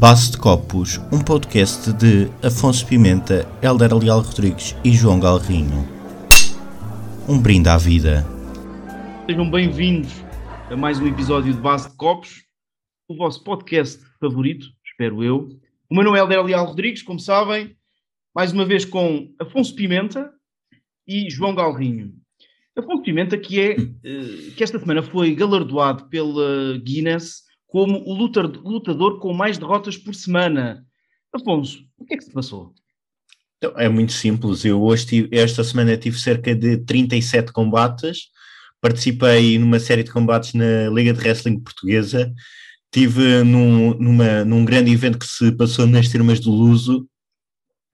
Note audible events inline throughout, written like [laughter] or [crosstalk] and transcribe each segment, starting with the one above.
Base de Copos, um podcast de Afonso Pimenta, Helder Leal Rodrigues e João Galrinho. Um brinde à vida. Sejam bem-vindos a mais um episódio de Base de Copos, o vosso podcast favorito, espero eu. O meu nome é Helder Leal Rodrigues, como sabem, mais uma vez com Afonso Pimenta e João Galrinho. Afonso Pimenta, que é eh, que esta semana foi galardoado pela Guinness como o lutador com mais derrotas por semana. Afonso, o que é que se passou? Então, é muito simples. Eu hoje tive, esta semana tive cerca de 37 combates. Participei numa série de combates na Liga de Wrestling Portuguesa. Tive num, numa, num grande evento que se passou nas Termas do Luso.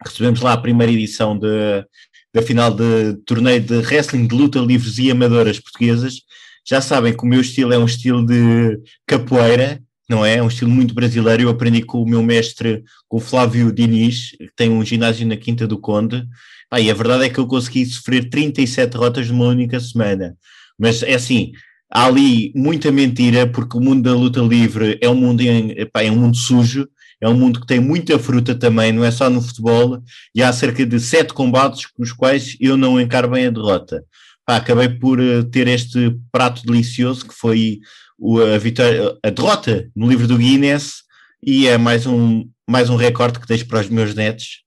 Recebemos lá a primeira edição de, da final de torneio de wrestling de luta livres e amadoras portuguesas já sabem que o meu estilo é um estilo de capoeira, não é? É um estilo muito brasileiro. Eu aprendi com o meu mestre, com o Flávio Diniz, que tem um ginásio na Quinta do Conde. Ah, e a verdade é que eu consegui sofrer 37 derrotas numa única semana. Mas é assim, há ali muita mentira, porque o mundo da luta livre é um mundo, em, epá, é um mundo sujo, é um mundo que tem muita fruta também, não é só no futebol, e há cerca de sete combates com os quais eu não encaro bem a derrota pá, acabei por uh, ter este prato delicioso que foi o, a, vitória, a derrota no livro do Guinness e é mais um, mais um recorde que deixo para os meus netos.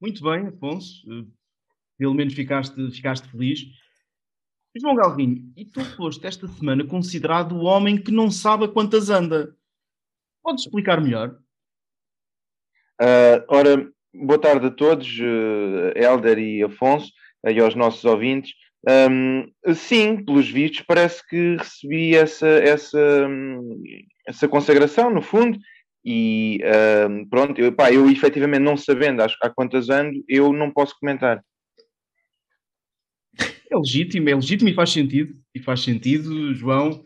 Muito bem, Afonso. Uh, pelo menos ficaste, ficaste feliz. João Galvinho, e tu foste esta semana considerado o homem que não sabe a quantas anda. Podes explicar melhor? Uh, ora, boa tarde a todos, uh, Helder e Afonso aí aos nossos ouvintes. Um, sim, pelos vistos, parece que recebi essa, essa, essa consagração, no fundo, e um, pronto, eu, pá, eu efetivamente não sabendo há quantas anos, eu não posso comentar. É legítimo, é legítimo e faz sentido, e faz sentido, João.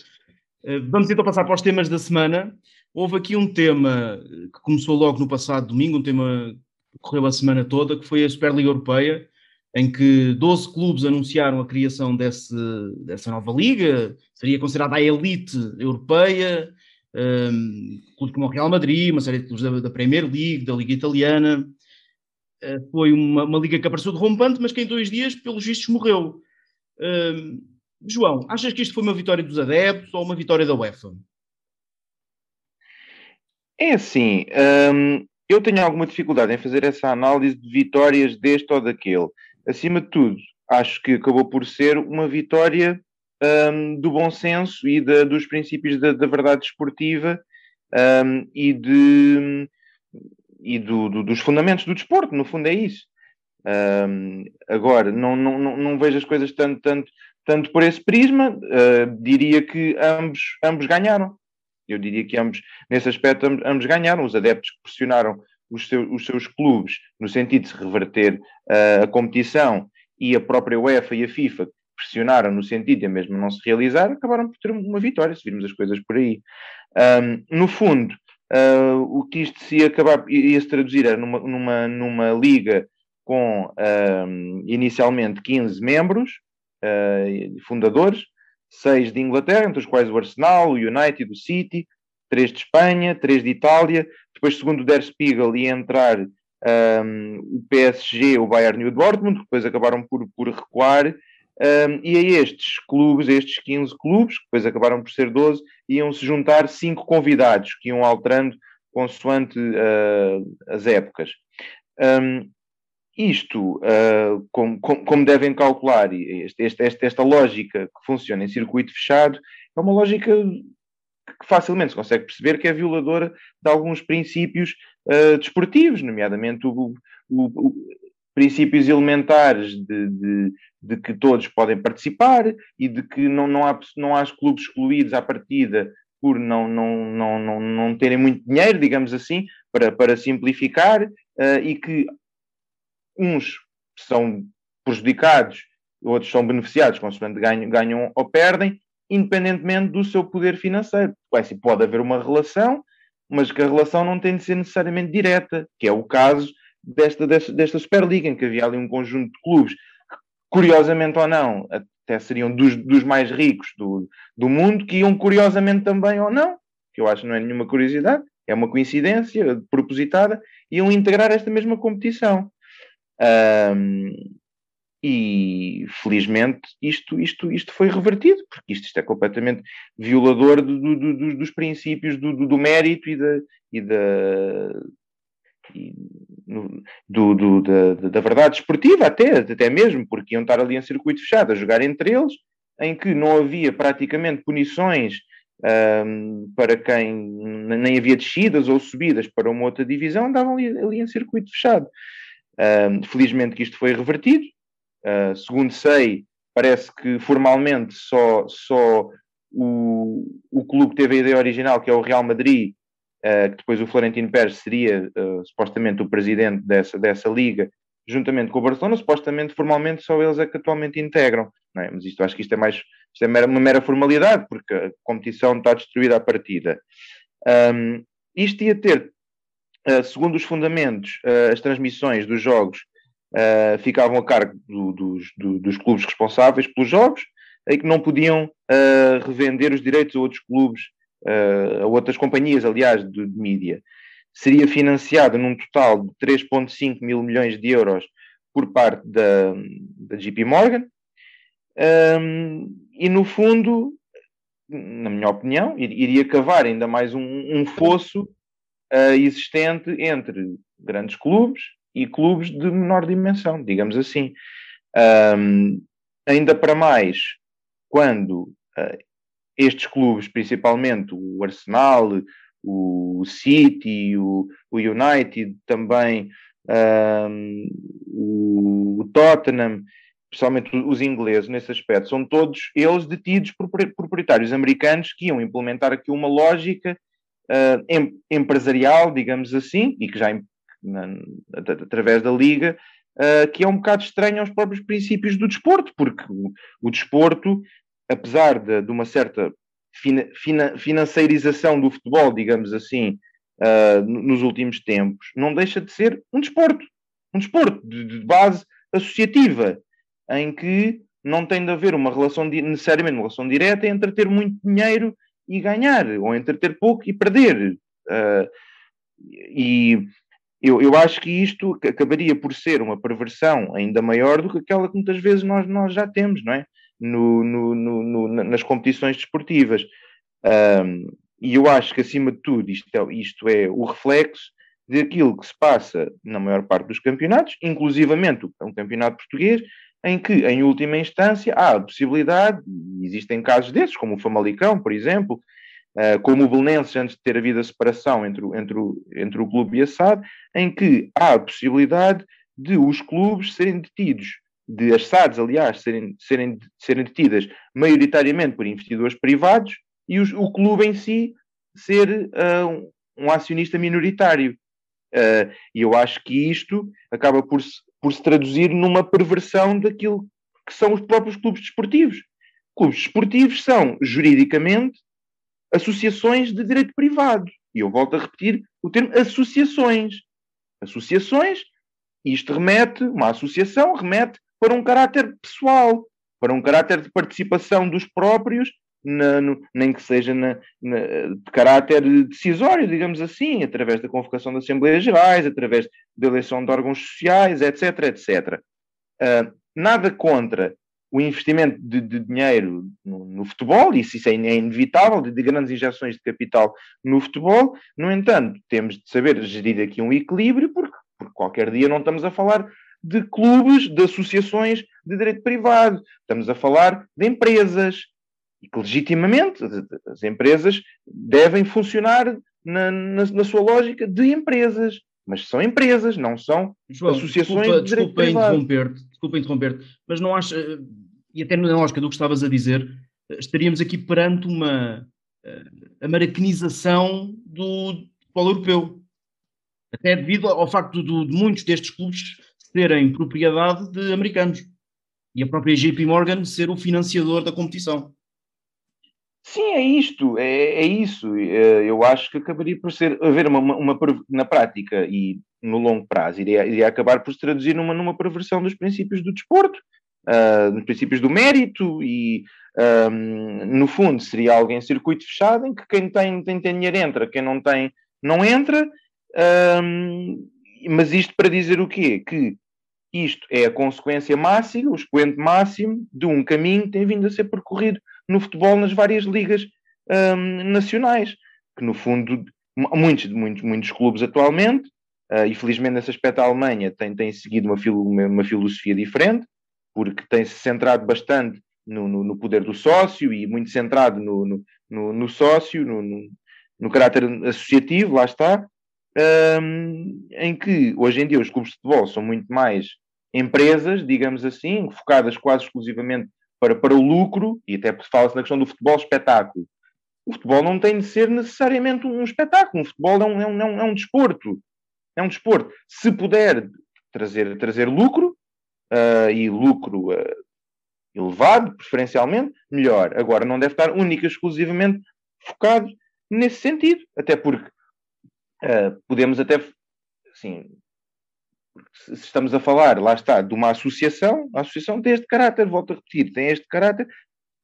Uh, vamos então passar para os temas da semana. Houve aqui um tema que começou logo no passado domingo, um tema que correu a semana toda, que foi a Superliga Europeia, em que 12 clubes anunciaram a criação desse, dessa nova liga, seria considerada a elite europeia, um, clubes como o Real Madrid, uma série de clubes da, da Premier League, da Liga Italiana. Uh, foi uma, uma, liga que apareceu derrompante, mas que em dois dias, pelos vistos, morreu. Um, João, achas que isto foi uma vitória dos adeptos ou uma vitória da UEFA? É assim, hum, eu tenho alguma dificuldade em fazer essa análise de vitórias deste ou daquele acima de tudo, acho que acabou por ser uma vitória um, do bom senso e dos princípios da, da verdade esportiva um, e, de, e do, do, dos fundamentos do desporto, no fundo é isso. Um, agora, não, não, não, não, vejo as coisas tanto, tanto, tanto por esse prisma, uh, diria que ambos, ambos ganharam. Eu diria que ambos, nesse aspecto, ambos, ambos ganharam. Os adeptos que pressionaram os, seus, os seus clubes, no sentido de se reverter uh, a competição, e a própria UEFA e a FIFA pressionaram no sentido de mesmo não se realizar, acabaram por ter uma vitória, se virmos as coisas por aí. Um, no fundo, uh, o que isto se acabar, ia se traduzir era numa, numa, numa liga com um, inicialmente 15 membros, uh, fundadores, seis de Inglaterra, entre os quais o Arsenal, o United, o City, três de Espanha, três de Itália, depois, segundo o Der Spiegel, ia entrar um, o PSG, o Bayern e o Dortmund, depois acabaram por, por recuar, um, e a estes clubes, estes 15 clubes, que depois acabaram por ser 12, iam-se juntar cinco convidados, que iam alterando consoante uh, as épocas. Um, isto, uh, como, como, devem calcular, este, este, esta lógica que funciona em circuito fechado, é uma lógica que facilmente se consegue perceber que é violadora de alguns princípios uh, desportivos, nomeadamente o, o, o, princípios elementares de, de, de, que todos podem participar e de que não, não, há, não há clubes excluídos à partida por não, não, não, não, não terem muito dinheiro, digamos assim, para, para simplificar, uh, e que uns são prejudicados, outros são beneficiados, consoante ganham, ganham ou perdem, independentemente do seu poder financeiro. Assim, pode haver uma relação, mas que a relação não tem de ser necessariamente direta, que é o caso desta, desta, desta Superliga, em que havia ali um conjunto de clubes, curiosamente ou não, até seriam dos, dos mais ricos do, do mundo, que iam curiosamente também ou não, que eu acho que não é nenhuma curiosidade, é uma coincidência propositada, iam integrar esta mesma competição. Um, e felizmente isto, isto, isto foi revertido, porque isto, isto é completamente violador do, do, do, dos princípios do, mérito e da, e da, e do, da, da, verdade esportiva, até, até mesmo, porque iam estar ali em circuito fechado a jogar entre eles, em que não havia praticamente punições um, para quem nem havia descidas ou subidas para uma outra divisão, andavam ali, ali em circuito fechado. Um, felizmente que isto foi revertido. Uh, segundo sei, parece que formalmente só, só o, o clube que teve a ideia original, que é o Real Madrid, uh, que depois o Florentino Pérez seria uh, supostamente o presidente dessa, dessa liga, juntamente com o Barcelona, supostamente, formalmente, só eles é que atualmente integram. É? Mas isto acho que isto é mais isto é mera, uma mera formalidade, porque a competição está destruída à partida. Um, isto ia ter, segundo os fundamentos, as transmissões dos jogos uh, ficavam a cargo do, dos, do, dos clubes responsáveis pelos jogos, em que não podiam revender os direitos a outros clubes, a outras companhias, aliás, de, de mídia seria financiada num total de 3,5 mil milhões de euros por parte da, da JP Morgan. Um, e no fundo, na minha opinião, iria cavar ainda mais um, um fosso uh, existente entre grandes clubes e clubes de menor dimensão, digamos assim. Um, ainda para mais quando uh, estes clubes, principalmente o Arsenal, o City, o, o United, também um, o Tottenham, especialmente os ingleses nesse aspecto, são todos eles detidos por proprietários americanos que iam implementar aqui uma lógica uh, em, empresarial, digamos assim, e que já na, através da Liga, uh, que é um bocado estranho aos próprios princípios do desporto, porque o, o desporto, apesar de, de uma certa fina, fina, financeirização do futebol, digamos assim, uh, nos últimos tempos, não deixa de ser um desporto, um desporto de, de base associativa, em que não tem de haver uma relação, necessariamente uma relação direta entre ter muito dinheiro e ganhar, ou entre ter pouco e perder. Uh, e eu, eu acho que isto acabaria por ser uma perversão ainda maior do que aquela que muitas vezes nós, nós já temos, não é? No, no, no, nas competições desportivas. Um, e eu acho que, acima de tudo, isto é, isto é o reflexo daquilo que se passa na maior parte dos campeonatos, inclusivamente um campeonato português, em que, em última instância, há a possibilidade, e existem casos desses, como o Famalicão, por exemplo, uh, como o Belenenses, antes de ter havido a separação entre, o, entre, o, entre o clube e a SAD, em que há a possibilidade de os clubes serem detidos, de as SADs, aliás, serem, serem, serem detidas maioritariamente por investidores privados e os, o clube em si ser uh, um, um acionista minoritário. Uh, e eu acho que isto acaba por se por se traduzir numa perversão daquilo que são os próprios clubes desportivos. Clubes desportivos são, juridicamente, associações de direito privado. E eu volto a repetir o termo associações. Associações, isto remete, uma associação remete para um caráter pessoal, para um caráter de participação dos próprios na, no, nem que seja na, na, de caráter decisório, digamos assim, através da convocação de Assembleias Gerais, através da eleição de órgãos sociais, etc, etc. Uh, nada contra o investimento de, de dinheiro no, no, futebol, isso, isso é, é inevitável, de, de, grandes injeções de capital no futebol, no entanto, temos de saber gerir aqui um equilíbrio, porque, porque qualquer dia não estamos a falar de clubes, de associações de direito privado, estamos a falar de empresas, e que legitimamente as empresas devem funcionar na, na, na sua lógica de empresas, mas são empresas, não são João, associações desculpa, de desculpa interromper-te, desculpa interromper-te, mas não acho, e até na lógica do que estavas a dizer, estaríamos aqui perante uma americanização do futebol europeu, até devido ao facto de, de muitos destes clubes serem propriedade de americanos e a própria JP Morgan ser o financiador da competição. Sim, é isto, é, é isso. Eh, eu acho que acabaria por ser haver uma, uma, uma na prática e no longo prazo iria, iria acabar por se traduzir numa, numa perversão dos princípios do desporto, uh, princípios do mérito e um, no fundo seria alguém circuito fechado em que quem tem, tem, tem dinheiro entra, quem não tem não entra, um, mas isto para dizer o quê? Que isto é a consequência máxima, o expoente máximo de um caminho que tem vindo a ser percorrido no futebol nas várias ligas um, nacionais, que no fundo muitos, muitos, muitos clubes atualmente, uh, e felizmente nesse aspecto a Alemanha tem, tem seguido uma, filo, uma filosofia diferente, porque tem-se centrado bastante no, no, no, poder do sócio e muito centrado no, no, no sócio, no, caráter associativo, lá está, um, em que hoje em dia os clubes de futebol são muito mais empresas, digamos assim, focadas quase exclusivamente para, para o lucro, e até fala-se na questão do futebol espetáculo. O futebol não tem de ser necessariamente um espetáculo, o futebol é um, é um, é um, é desporto. É um desporto. Se puder trazer, trazer lucro, uh, e lucro uh, elevado, preferencialmente, melhor. Agora, não deve estar única e exclusivamente focado nesse sentido, até porque uh, podemos até, assim, se estamos a falar, lá está, de uma associação, a associação tem este caráter, volto a repetir, tem este caráter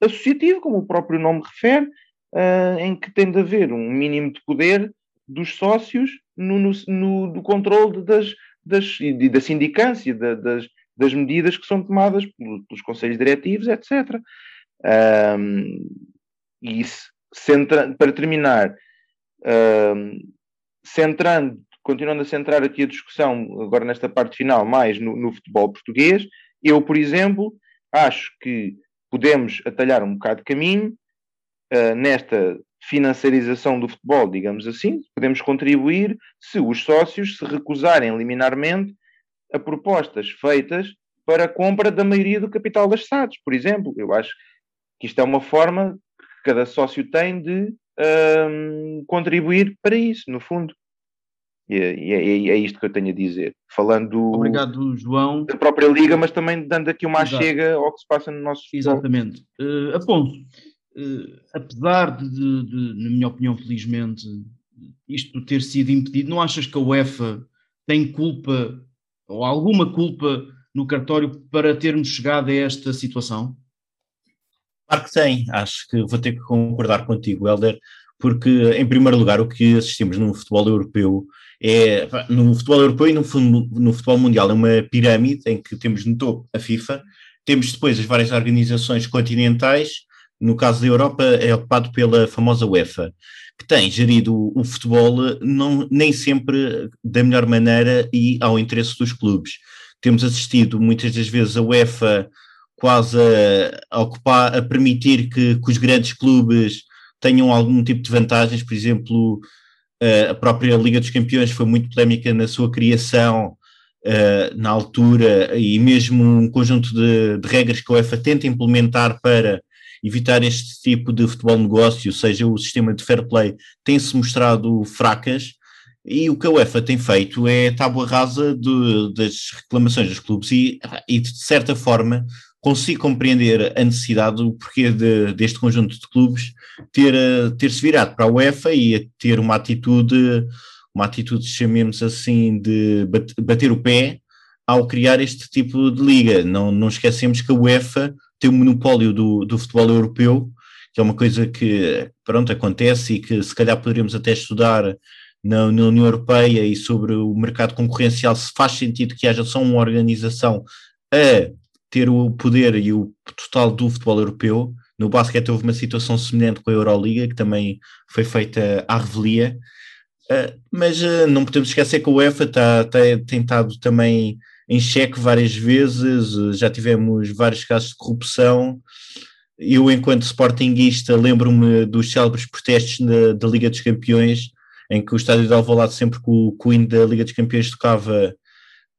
associativo, como o próprio nome refere, uh, em que tem de haver um mínimo de poder dos sócios no, no, no do controle das, das, da sindicância, da, das, das medidas que são tomadas pelos, pelos conselhos diretivos, etc. Um, e isso, centra, para terminar, um, centrando, continuando a centrar aqui a discussão, agora nesta parte final, mais no, no futebol português, eu, por exemplo, acho que podemos atalhar um bocado de caminho uh, nesta financiarização do futebol, digamos assim, podemos contribuir se os sócios se recusarem liminarmente a propostas feitas para a compra da maioria do capital das SADs, por exemplo. Eu acho que isto é uma forma que cada sócio tem de um, contribuir para isso, no fundo. E é, é, é, isto que eu tenho a dizer. Falando Obrigado, João. da própria Liga, mas também dando aqui uma Exato. chega ao que se passa no nosso futebol. Exatamente. Uh, Afonso, uh, apesar de, de, de, na minha opinião, felizmente, isto ter sido impedido, não achas que a UEFA tem culpa ou alguma culpa no cartório para termos chegado a esta situação? Claro que tem, acho que vou ter que concordar contigo, Helder, porque, em primeiro lugar, o que assistimos no futebol europeu é, no futebol europeu e no, futebol mundial, é uma pirâmide em que temos no topo a FIFA, temos depois as várias organizações continentais, no caso da Europa é ocupado pela famosa UEFA, que tem gerido o futebol não, nem sempre da melhor maneira e ao interesse dos clubes. Temos assistido muitas das vezes a UEFA quase a, a ocupar, a permitir que, que, os grandes clubes tenham algum tipo de vantagens, por exemplo, a própria Liga dos Campeões foi muito polémica na sua criação, na altura, e mesmo um conjunto de, de regras que a UEFA tenta implementar para evitar este tipo de futebol negócio, seja o sistema de fair play, tem-se mostrado fracas. E o que a UEFA tem feito é tábua rasa de, das reclamações dos clubes e, e, de certa forma, consigo compreender a necessidade, o porquê de, deste conjunto de clubes ter, ter se virado para a UEFA e ter uma atitude, uma atitude, chamemos assim, de bater o pé ao criar este tipo de liga. Não, não esquecemos que a UEFA tem o monopólio do, do futebol europeu, que é uma coisa que, pronto, acontece e que se calhar poderíamos até estudar na, na, União Europeia e sobre o mercado concorrencial, se faz sentido que haja só uma organização a ter o poder e o total do futebol europeu. No basquete houve uma situação semelhante com a Euroliga, que também foi feita à revelia, uh, mas uh, não podemos esquecer que a UEFA está, está tentado também em xeque várias vezes, já tivemos vários casos de corrupção. Eu, enquanto sportinguista, lembro-me dos célebres protestos na, da Liga dos Campeões, em que o estádio de Alvalade, sempre que o, Queen da Liga dos Campeões tocava,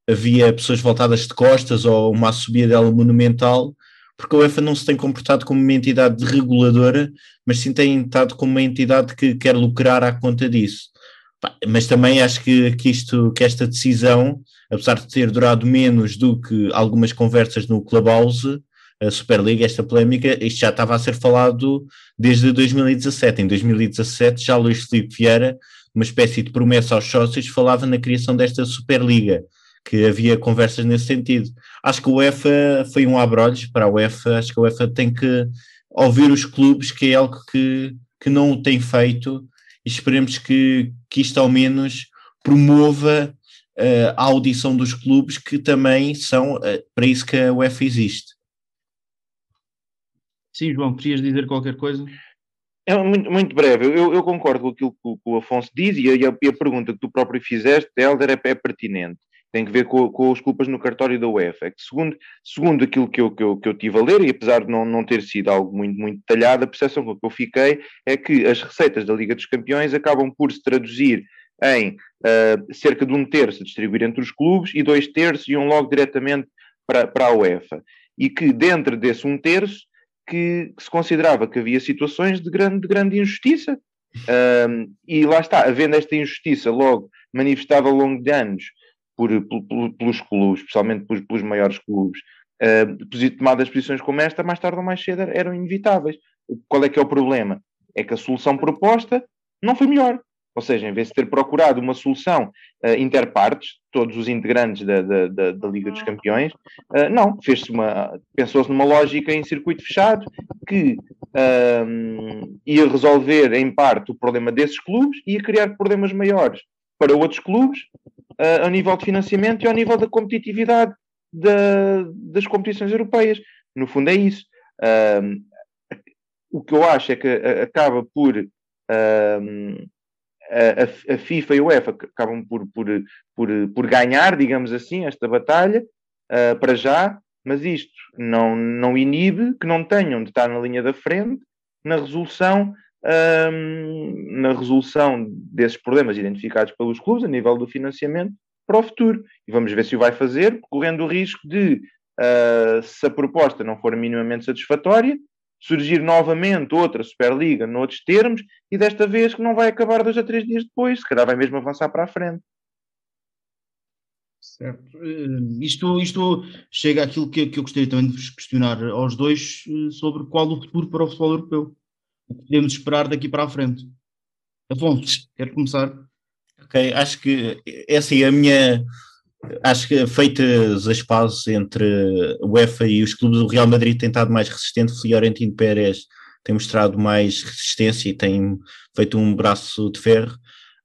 havia pessoas voltadas de costas ou uma subida dela monumental, porque a UEFA não se tem comportado como uma entidade reguladora, mas sim tem estado como uma entidade que quer lucrar à conta disso. Mas também acho que, que, isto, que esta decisão apesar de ter durado menos do que algumas conversas no Clubhouse, a Superliga, esta polémica, isto já estava a ser falado desde 2017. Em 2017, já Luís Filipe Vieira, uma espécie de promessa aos sócios, falava na criação desta Superliga, que havia conversas nesse sentido. Acho que a UEFA foi um abrolhos para a UEFA, acho que a UEFA tem que ouvir os clubes, que é algo que, que não tem feito, e esperemos que, que isto ao menos promova uh, a audição dos clubes que também são uh, para isso que a UEFA existe. Sim, João, querias dizer qualquer coisa? É muito, muito breve. Eu, eu, concordo com aquilo que o, que o Afonso diz e a, e a, pergunta que tu próprio fizeste, Helder, é, é pertinente. Tem que ver com, com, as culpas no cartório da UEFA. É segundo, segundo aquilo que eu, que, eu, que eu tive a ler, e apesar de não, não ter sido algo muito, muito detalhado, a percepção com que eu fiquei é que as receitas da Liga dos Campeões acabam por se traduzir em uh, cerca de um terço a distribuir entre os clubes e dois terços iam logo diretamente para, para a UEFA. E que dentro desse um terço que, que se considerava que havia situações de grande, de grande injustiça. Um, e lá está, havendo esta injustiça logo manifestada ao longo de anos por, por, pelos clubes, especialmente pelos, pelos maiores clubes, uh, tomadas posições como esta, mais tarde ou mais cedo eram inevitáveis. Qual é que é o problema? É que a solução proposta não foi melhor. Ou seja, em vez de ter procurado uma solução uh, interpartes, todos os integrantes da, da, da, da Liga dos Campeões, uh, não, fez-se uma, pensou-se numa lógica em circuito fechado que uh, ia resolver em parte o problema desses clubes e ia criar problemas maiores para outros clubes uh, a nível de financiamento e ao nível da competitividade da, das competições europeias. No fundo é isso. o que eu acho é que acaba por a, a, FIFA e a UEFA acabam por, por, por, por ganhar, digamos assim, esta batalha uh, para já, mas isto não, não inibe que não tenham de estar na linha da frente na resolução um, na resolução desses problemas identificados pelos clubes a nível do financiamento para o futuro. E vamos ver se o vai fazer, correndo o risco de, uh, se a proposta não for minimamente satisfatória, surgir novamente outra Superliga noutros termos e desta vez que não vai acabar dois a três dias depois, se calhar vai mesmo avançar para a frente. Certo. Uh, isto, isto chega àquilo que, que eu gostaria também de vos questionar aos dois uh, sobre qual o futuro para o futebol europeu. O podemos esperar daqui para a frente. Afonso, quer começar? Ok, acho que é a minha acho que feitas as pazes entre a UEFA e os clubes, o Real Madrid tem estado mais resistente, Fiorentino Pérez tem mostrado mais resistência e tem feito um braço de ferro.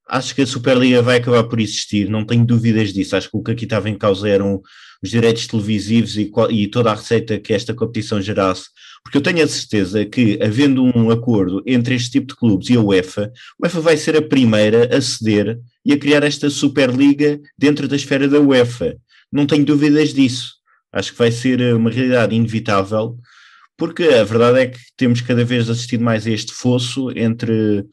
Acho que a Superliga vai acabar por existir, não tenho dúvidas disso. Acho que o que aqui estava em causa eram os direitos televisivos e, e toda a receita que esta competição gerasse porque eu tenho a certeza que, havendo um acordo entre este tipo de clubes e a UEFA, a UEFA vai ser a primeira a ceder e a criar esta Superliga dentro da esfera da UEFA. Não tenho dúvidas disso. Acho que vai ser uma realidade inevitável, porque a verdade é que temos cada vez assistido mais a este fosso entre,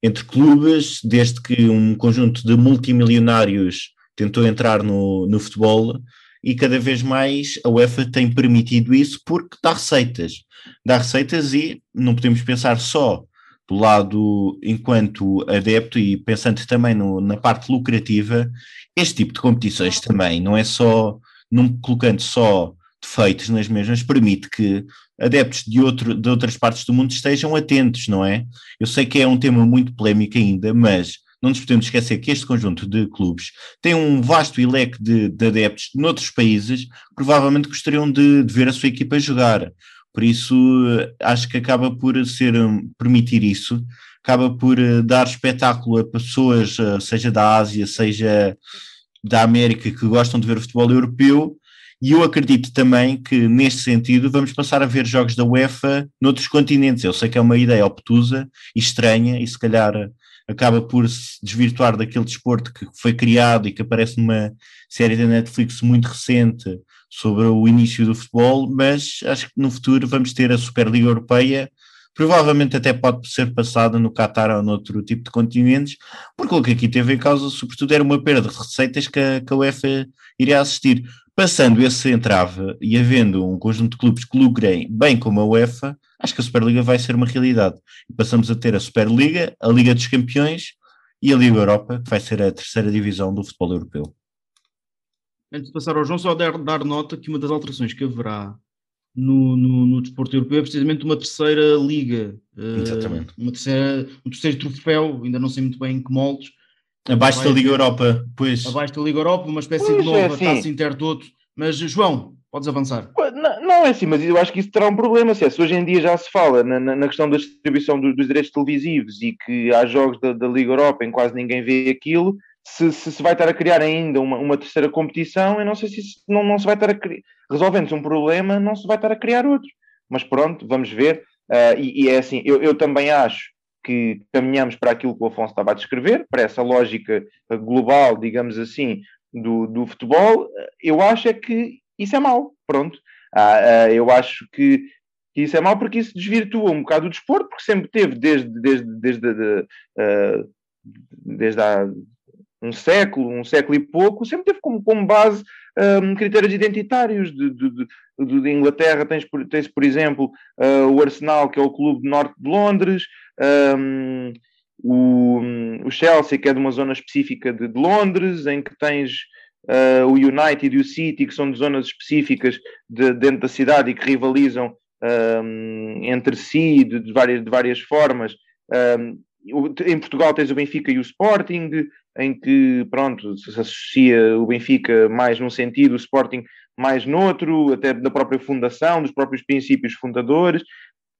entre clubes, desde que um conjunto de multimilionários tentou entrar no, no futebol e cada vez mais a UEFA tem permitido isso porque dá receitas. Dá receitas e não podemos pensar só do lado enquanto adepto e pensando também no, na parte lucrativa, este tipo de competições também não é só, não colocando só defeitos nas mesmas, permite que adeptos de, outro, de outras partes do mundo estejam atentos, não é? Eu sei que é um tema muito polémico ainda, mas não nos podemos esquecer que este conjunto de clubes tem um vasto leque de, de adeptos de outros países provavelmente gostariam de, de, ver a sua equipa jogar. Por isso, acho que acaba por ser, hum, permitir isso, acaba por eh, dar espetáculo a pessoas, eh, seja da Ásia, seja da América, que gostam de ver futebol europeu, e eu acredito também que, neste sentido, vamos passar a ver jogos da UEFA noutros continentes. Eu sei que é uma ideia obtusa e estranha, e se calhar acaba por se desvirtuar daquele desporto que foi criado e que aparece numa série da Netflix muito recente sobre o início do futebol, mas acho que no futuro vamos ter a Superliga Europeia, provavelmente até pode ser passada no Qatar ou noutro tipo de continentes, porque o que aqui teve em causa, sobretudo, era uma perda de receitas que a, que a UEFA iria assistir. Passando esse entrave e havendo um conjunto de clubes que lucrem bem como a UEFA, acho que a Superliga vai ser uma realidade. Passamos a ter a Superliga, a Liga dos Campeões e a Liga Europa, que vai ser a terceira divisão do futebol europeu. Antes de passar ao João, só dar, dar nota que uma das alterações que haverá no, no, no desporto europeu é precisamente uma terceira liga. Eh, Exatamente. Uma terceira, um terceiro troféu, ainda não sei muito bem em que moldes. Abaixo da Liga Europa, pois. Abaixo da Liga Europa, uma espécie pois de nova é assim. taça intertoto. Mas, João, Podes avançar. Não, não, é assim, mas eu acho que isso terá um problema. Se, é, se hoje em dia já se fala na, na questão da distribuição dos, dos, direitos televisivos e que há jogos da, da, Liga Europa em que quase ninguém vê aquilo, se, se, se vai estar a criar ainda uma, uma terceira competição, eu não sei se isso, não, não se vai estar a criar. Resolvendo-se um problema, não se vai estar a criar outro. Mas pronto, vamos ver. Uh, e, e, é assim, eu, eu também acho que caminhamos para aquilo que o Afonso estava a descrever, para essa lógica global, digamos assim, do, do futebol. Eu acho é que isso é mau, pronto. Ah, ah, eu acho que isso é mau porque isso desvirtua um bocado o desporto, porque sempre teve desde, desde, desde, uh, desde um século, um século e pouco, sempre teve como, como base um, critérios identitários. De, de, de, de, Inglaterra tens, tens por exemplo, uh, o Arsenal, que é o clube norte de Londres, um, o, o, Chelsea, que é de uma zona específica de, Londres, em que tens uh, o United e o City, que são de zonas específicas dentro da cidade e que rivalizam um, entre si de, várias, de várias formas. Em Portugal tens o Benfica e o Sporting, em que, pronto, se associa o Benfica mais num sentido, o Sporting mais noutro, até da própria fundação, dos próprios princípios fundadores.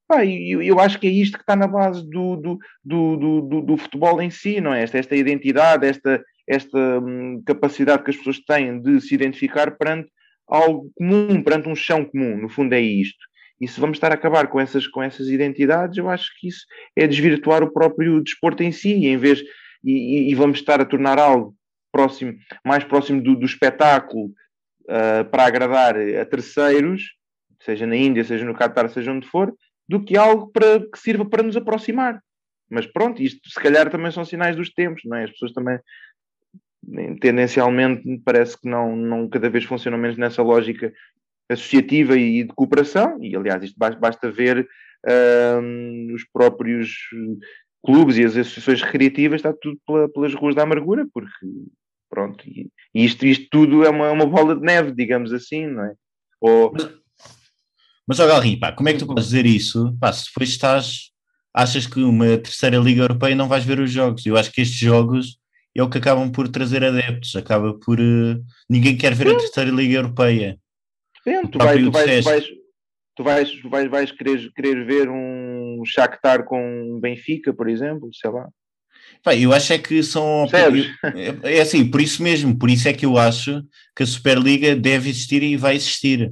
Pá, eu, eu acho que é isto que está na base do, do, do, do, do futebol em si, não é? Esta, esta identidade, esta, esta hum, capacidade que as pessoas têm de se identificar perante algo comum, perante um chão comum. No fundo, é isto. E se vamos estar a acabar com essas, com essas identidades, eu acho que isso é desvirtuar o próprio desporto em si, em vez e, e vamos estar a tornar algo próximo, mais próximo do, do espetáculo uh, para agradar a terceiros, seja na Índia, seja no Qatar, seja onde for, do que algo para, que sirva para nos aproximar. Mas pronto, isto se calhar também são sinais dos tempos, não é? As pessoas também tendencialmente parece que não, não cada vez funcionam menos nessa lógica associativa e de cooperação, e aliás isto basta, basta ver uh, os próprios clubes e as associações recreativas, está tudo pela, pelas ruas da amargura, porque pronto, e, isto, isto tudo é uma, uma bola de neve, digamos assim, não é? Ou... Mas, ó Galri, pá, como é que tu podes dizer isso? Pá, se depois estás, achas que uma terceira Liga Europeia não vais ver os jogos? Eu acho que estes jogos é o que acabam por trazer adeptos, acaba por. Uh, ninguém quer ver Sim. a terceira Liga Europeia. Tu, vai, tu, vais, tu, vais, tu vais, vais, vais querer, querer ver um Shakhtar com Benfica, por exemplo, sei lá. eu acho é que são. É, é assim, por isso mesmo, por isso é que eu acho que a Superliga deve existir e vai existir,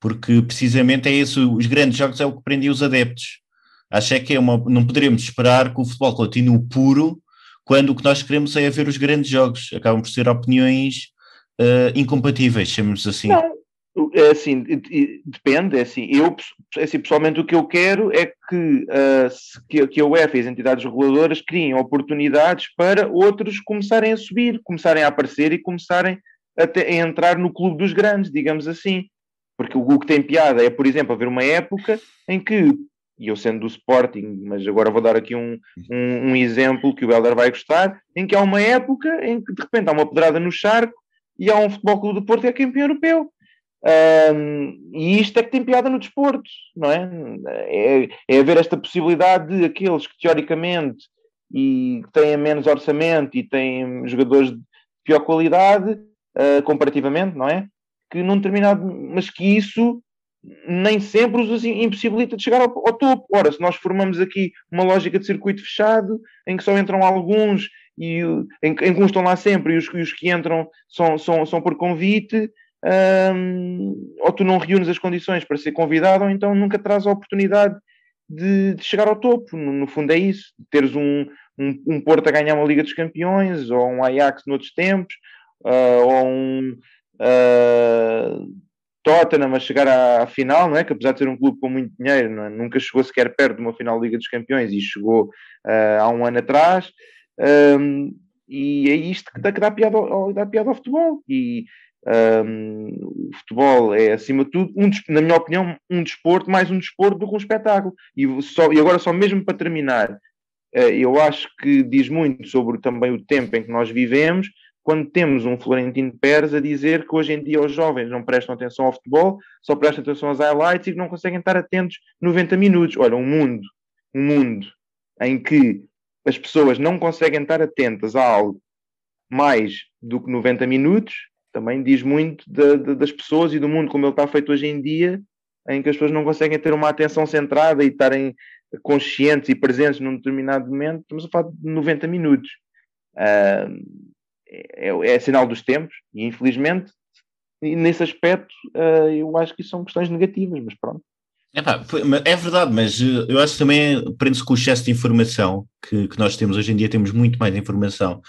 porque precisamente é isso, os grandes jogos é o que prendia os adeptos. Acho é que é uma, não poderemos esperar que o futebol continue puro quando o que nós queremos é ver os grandes jogos. Acabam por ser opiniões uh, incompatíveis, chamemos assim. Não, é assim, depende, é assim, eu, é assim, pessoalmente o que eu quero é que, uh, que, que a UEFA e as entidades reguladoras criem oportunidades para outros começarem a subir, começarem a aparecer e começarem a, a entrar no clube dos grandes, digamos assim. Porque o que tem piada é, por exemplo, haver uma época em que, e eu sendo do Sporting, mas agora vou dar aqui um, um, um exemplo que o Helder vai gostar, em que há uma época em que de repente há uma pedrada no charco e há um Futebol Clube do Porto que é campeão europeu um, e isto é que tem piada no desporto, não é? é? É haver esta possibilidade de aqueles que teoricamente e têm menos orçamento e têm jogadores de pior qualidade, uh, comparativamente, não é? Que num determinado. Mas que isso nem sempre os impossibilita de chegar ao, ao, topo. Ora, se nós formamos aqui uma lógica de circuito fechado, em que só entram alguns e em, em que uns estão lá sempre e os, os que entram são, são, são por convite, um, ou tu não reúnes as condições para ser convidado, ou então nunca traz a oportunidade de, de chegar ao topo. No, no, fundo é isso, teres um, um, um, Porto a ganhar uma Liga dos Campeões, ou um Ajax noutros tempos, uh, ou um uh, Tottenham a chegar à, final, não é? Que apesar de ser um clube com muito dinheiro, é? nunca chegou sequer perto de uma final Liga dos Campeões e chegou uh, há um ano atrás. Um, e é isto que dá, que dá, piada ao, dá piada ao futebol. E um, o futebol é, acima de tudo, um, na minha opinião, um desporto, mais um desporto do que um espetáculo. E, só, e agora, só mesmo para terminar, uh, eu acho que diz muito sobre também o tempo em que nós vivemos, quando temos um Florentino Pérez a dizer que hoje em dia os jovens não prestam atenção ao futebol, só prestam atenção aos highlights e que não conseguem estar atentos 90 minutos. Olha, um mundo, um mundo em que as pessoas não conseguem estar atentas a algo mais do que 90 minutos, também diz muito de, de, das pessoas e do mundo como ele está feito hoje em dia em que as pessoas não conseguem ter uma atenção centrada e estarem conscientes e presentes num determinado momento, estamos a falar de 90 minutos. Uh, é, é, sinal dos tempos e infelizmente nesse aspecto uh, eu acho que isso são questões negativas, mas pronto. É, verdade, mas eh, eu acho que também prende-se com o excesso de informação que, que, nós temos hoje em dia, temos muito mais informação.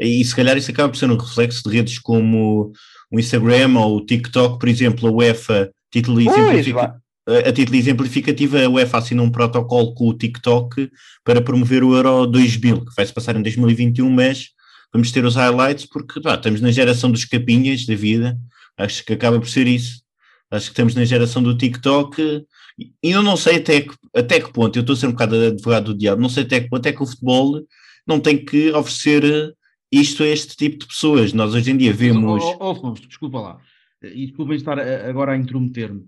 E se calhar isso acaba por ser um reflexo de redes como o Instagram ou o TikTok, por exemplo, a UEFA, título exemplifica, a título exemplificativo, a UEFA assina um protocolo com o TikTok para promover o Euro 2000, que vai se passar em 2021, mas vamos ter os highlights porque pá, estamos na geração dos capinhas da vida, acho que acaba por ser isso. Acho que estamos na geração do TikTok. E eu não sei até que, até que ponto, eu estou a ser um bocado advogado do diabo, não sei até que ponto é que o futebol não tem que oferecer isto a este tipo de pessoas. Nós hoje em dia vemos. Oh, oh, oh desculpa lá, e desculpem estar agora a intrometer-me.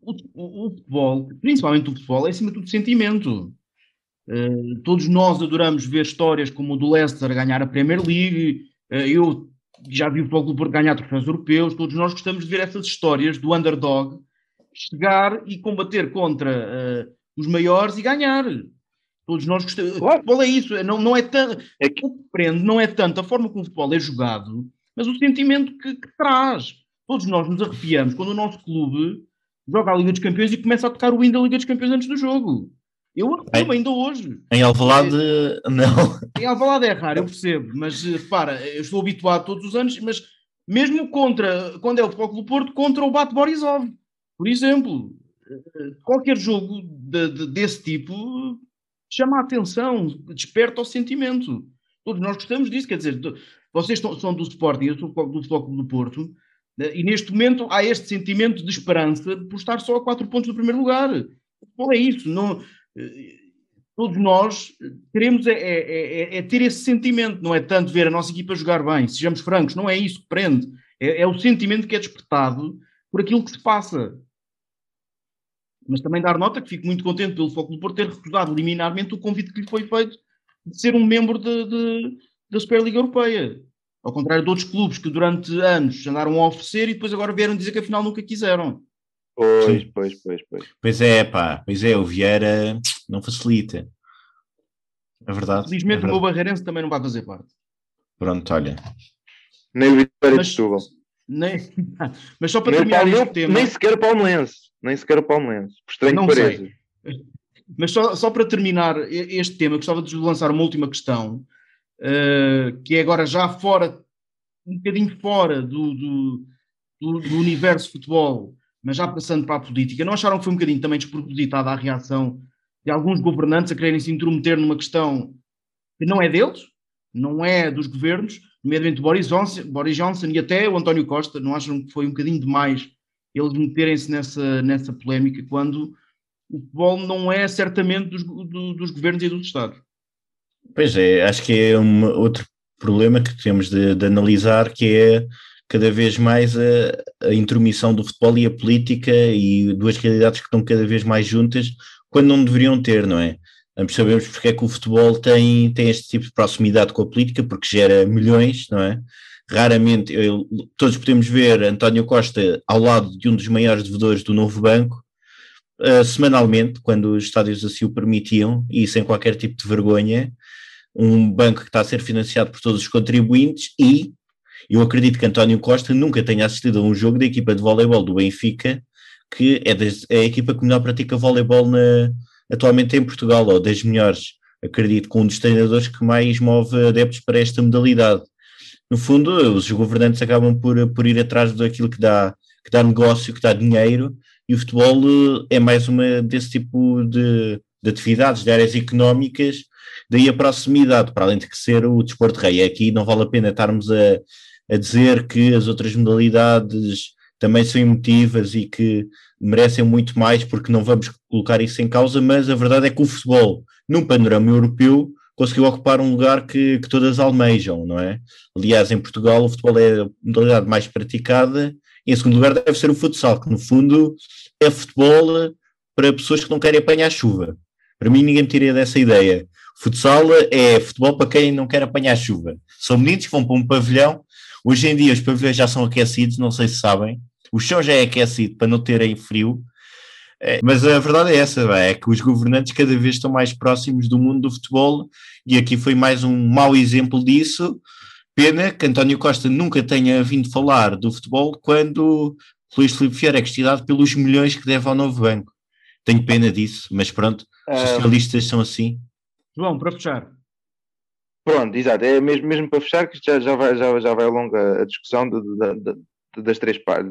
O, o, o, futebol, principalmente o futebol, é acima de tudo sentimento. Uh, todos nós adoramos ver histórias como o do Leicester ganhar a Premier League. Uh, eu já vi o Futebol Clube ganhar troféus europeus. Todos nós gostamos de ver essas histórias do underdog chegar e combater contra uh, os maiores e ganhar. Todos nós gostamos. Claro. O futebol é isso, é, não, não é tanto. É que... O que prende não é tanto a forma como o futebol é jogado, mas o sentimento que, que traz. Todos nós nos arrepiamos quando o nosso clube joga a Liga dos Campeões e começa a tocar o hino da Liga dos Campeões antes do jogo. Eu arrepio ainda hoje. Em Alvalade, é, [laughs] não. Em Alvalade é raro, eu percebo, mas repara, eu estou habituado todos os anos, mas mesmo contra, quando é o Futebol Clube Porto, contra o Bate Borisov. Por exemplo, qualquer jogo de, de, desse tipo chama a atenção, desperta o sentimento. Todos nós gostamos disso, quer dizer, vocês são do Sporting, eu sou do Futebol do Porto, né, e neste momento há este sentimento de esperança por estar só a quatro pontos do primeiro lugar. Qual é isso? Não, eh, todos nós queremos é, é, é, é, ter esse sentimento, não é tanto ver a nossa equipa jogar bem, sejamos francos, não é isso que prende, é, é o sentimento que é despertado por aquilo que se passa mas também dar nota que fico muito contente pelo Foco do Porto ter recusado liminarmente o convite que lhe foi feito de ser um membro de, de, da Superliga Europeia. Ao contrário de outros clubes que durante anos andaram a oferecer e depois agora vieram dizer que afinal nunca quiseram. Pois, pois, pois, pois. Pois é, pá, pois é, o Vieira não facilita. É verdade. Felizmente é verdade. o meu Barreirense também não vai fazer parte. Pronto, olha. Nem o Vitória de Setúbal. Nem... [laughs] Mas só para nem terminar este tema... Nem sequer o Palmeirense nem sequer o Palmeirense, por estranho não que pareça. Mas só, só para terminar este tema, gostava de lançar uma última questão, uh, que é agora já fora, um bocadinho fora do, do, do, do universo futebol, mas já passando para a política. Não acharam que foi um bocadinho também despropositada a reação de alguns governantes a quererem se intrometer numa questão que não é deles, não é dos governos, nomeadamente Boris Johnson, Boris Johnson e até o António Costa, não acham que foi um bocadinho demais eles meterem-se nessa, nessa polémica quando o futebol não é certamente dos, do, dos governos e dos Estados. Pois é, acho que é um outro problema que temos de, de analisar, que é cada vez mais a, a, intromissão do futebol e a política e duas realidades que estão cada vez mais juntas quando não deveriam ter, não é? Ambos sabemos porque é que o futebol tem, tem este tipo de proximidade com a política, porque gera milhões, não é? Raramente, eu, todos podemos ver António Costa ao lado de um dos maiores devedores do novo banco, uh, semanalmente, quando os estádios assim o permitiam, e sem qualquer tipo de vergonha, um banco que está a ser financiado por todos os contribuintes e eu acredito que António Costa nunca tenha assistido a um jogo da equipa de voleibol do Benfica, que é, das, é a equipa que melhor pratica voleibol na, atualmente em Portugal, ou das melhores, acredito, com um dos treinadores que mais move adeptos para esta modalidade no fundo, os governantes acabam por, por ir atrás daquilo que dá, que dá negócio, que dá dinheiro, e o futebol eh, é mais uma desse tipo de, de atividades, de áreas económicas, daí a proximidade, para além de que ser o desporto rei. Aqui não vale a pena estarmos a, a dizer que as outras modalidades também são emotivas e que merecem muito mais, porque não vamos colocar isso em causa, mas a verdade é que o futebol, num panorama europeu, conseguiu ocupar um lugar que, que todas almejam, não é? Aliás, em Portugal o futebol é a modalidade mais praticada, em segundo lugar deve ser o futsal, que no fundo é futebol para pessoas que não querem apanhar chuva. Para mim ninguém me tira dessa ideia. Futsal é futebol para quem não quer apanhar chuva. São meninos que vão para um pavilhão, hoje em dia os pavilhões já são aquecidos, não sei se sabem, o chão já é aquecido para não terem frio, É, mas a verdade é essa, é que os governantes cada vez estão mais próximos do mundo do futebol e aqui foi mais um mau exemplo disso. Pena que António Costa nunca tenha vindo falar do futebol quando Luís Filipe Vieira é questionado pelos milhões que deve ao novo banco. Tenho pena disso, mas pronto, os ah, socialistas são assim. João, para fechar. Pronto, exato, é mesmo, mesmo para fechar que já, já, vai, já, já vai longa a discussão de, de, de, das três partes.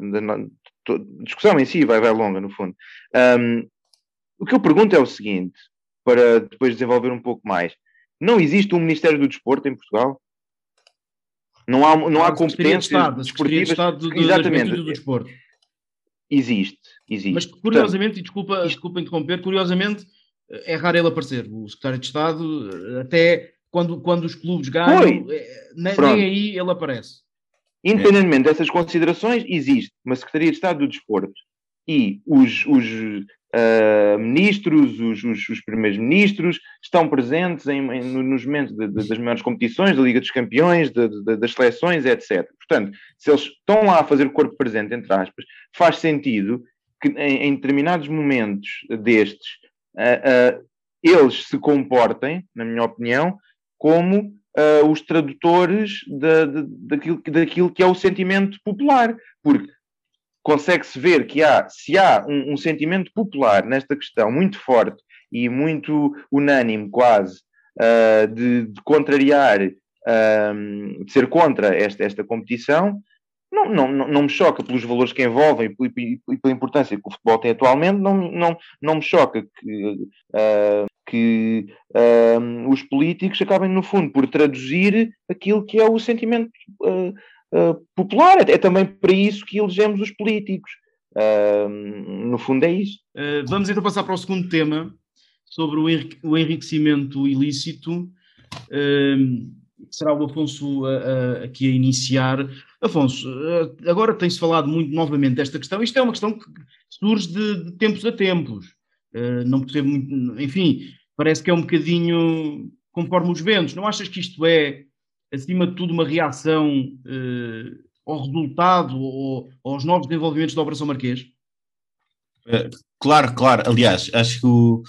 Discussão em si vai, vai longa, no fundo. Um, o que eu pergunto é o seguinte, para depois desenvolver um pouco mais. Não existe um Ministério do Desporto em Portugal? Não há, não há competências Estado, desportivas. De Estado do, exatamente. Do desporto. Existe, existe. Mas curiosamente, Portanto, e desculpa, desculpa interromper, curiosamente é raro ele aparecer. O secretário de Estado, até quando, quando os clubes ganham, é, nem, nem, aí ele aparece. Independentemente dessas considerações, existe uma Secretaria de Estado do Desporto e os, os uh, ministros, os, os, os primeiros ministros estão presentes em, em, nos momentos de, de, das maiores competições, da Liga dos Campeões, de, das seleções, etc. Portanto, se eles estão lá a fazer o corpo presente, entre aspas, faz sentido que em, em determinados momentos destes uh, uh, eles se comportem, na minha opinião, como uh, os tradutores de, daquilo, daquilo que é o sentimento popular, porque consegue-se ver que há, se há um, um, sentimento popular nesta questão muito forte e muito unânime quase, uh, de, de, contrariar, uh, de ser contra esta, esta competição, não, não, não, me choca pelos valores que envolvem e, pela importância que o futebol tem atualmente, não, não, não me choca que, uh, que uh, os políticos acabem, no fundo, por traduzir aquilo que é o sentimento uh, popular. É, também para isso que elegemos os políticos. no fundo, é isso. vamos então passar para o segundo tema, sobre o enriquecimento ilícito será o Afonso aqui a iniciar. Afonso, agora tem-se falado muito novamente desta questão. Isto é uma questão que surge de, de tempos a tempos. Uh, não percebo muito, enfim, parece que é um bocadinho conforme os ventos. Não achas que isto é, acima de tudo, uma reação uh, ao resultado ou, aos novos desenvolvimentos da Operação Marquês? Claro, claro. Aliás, acho que o,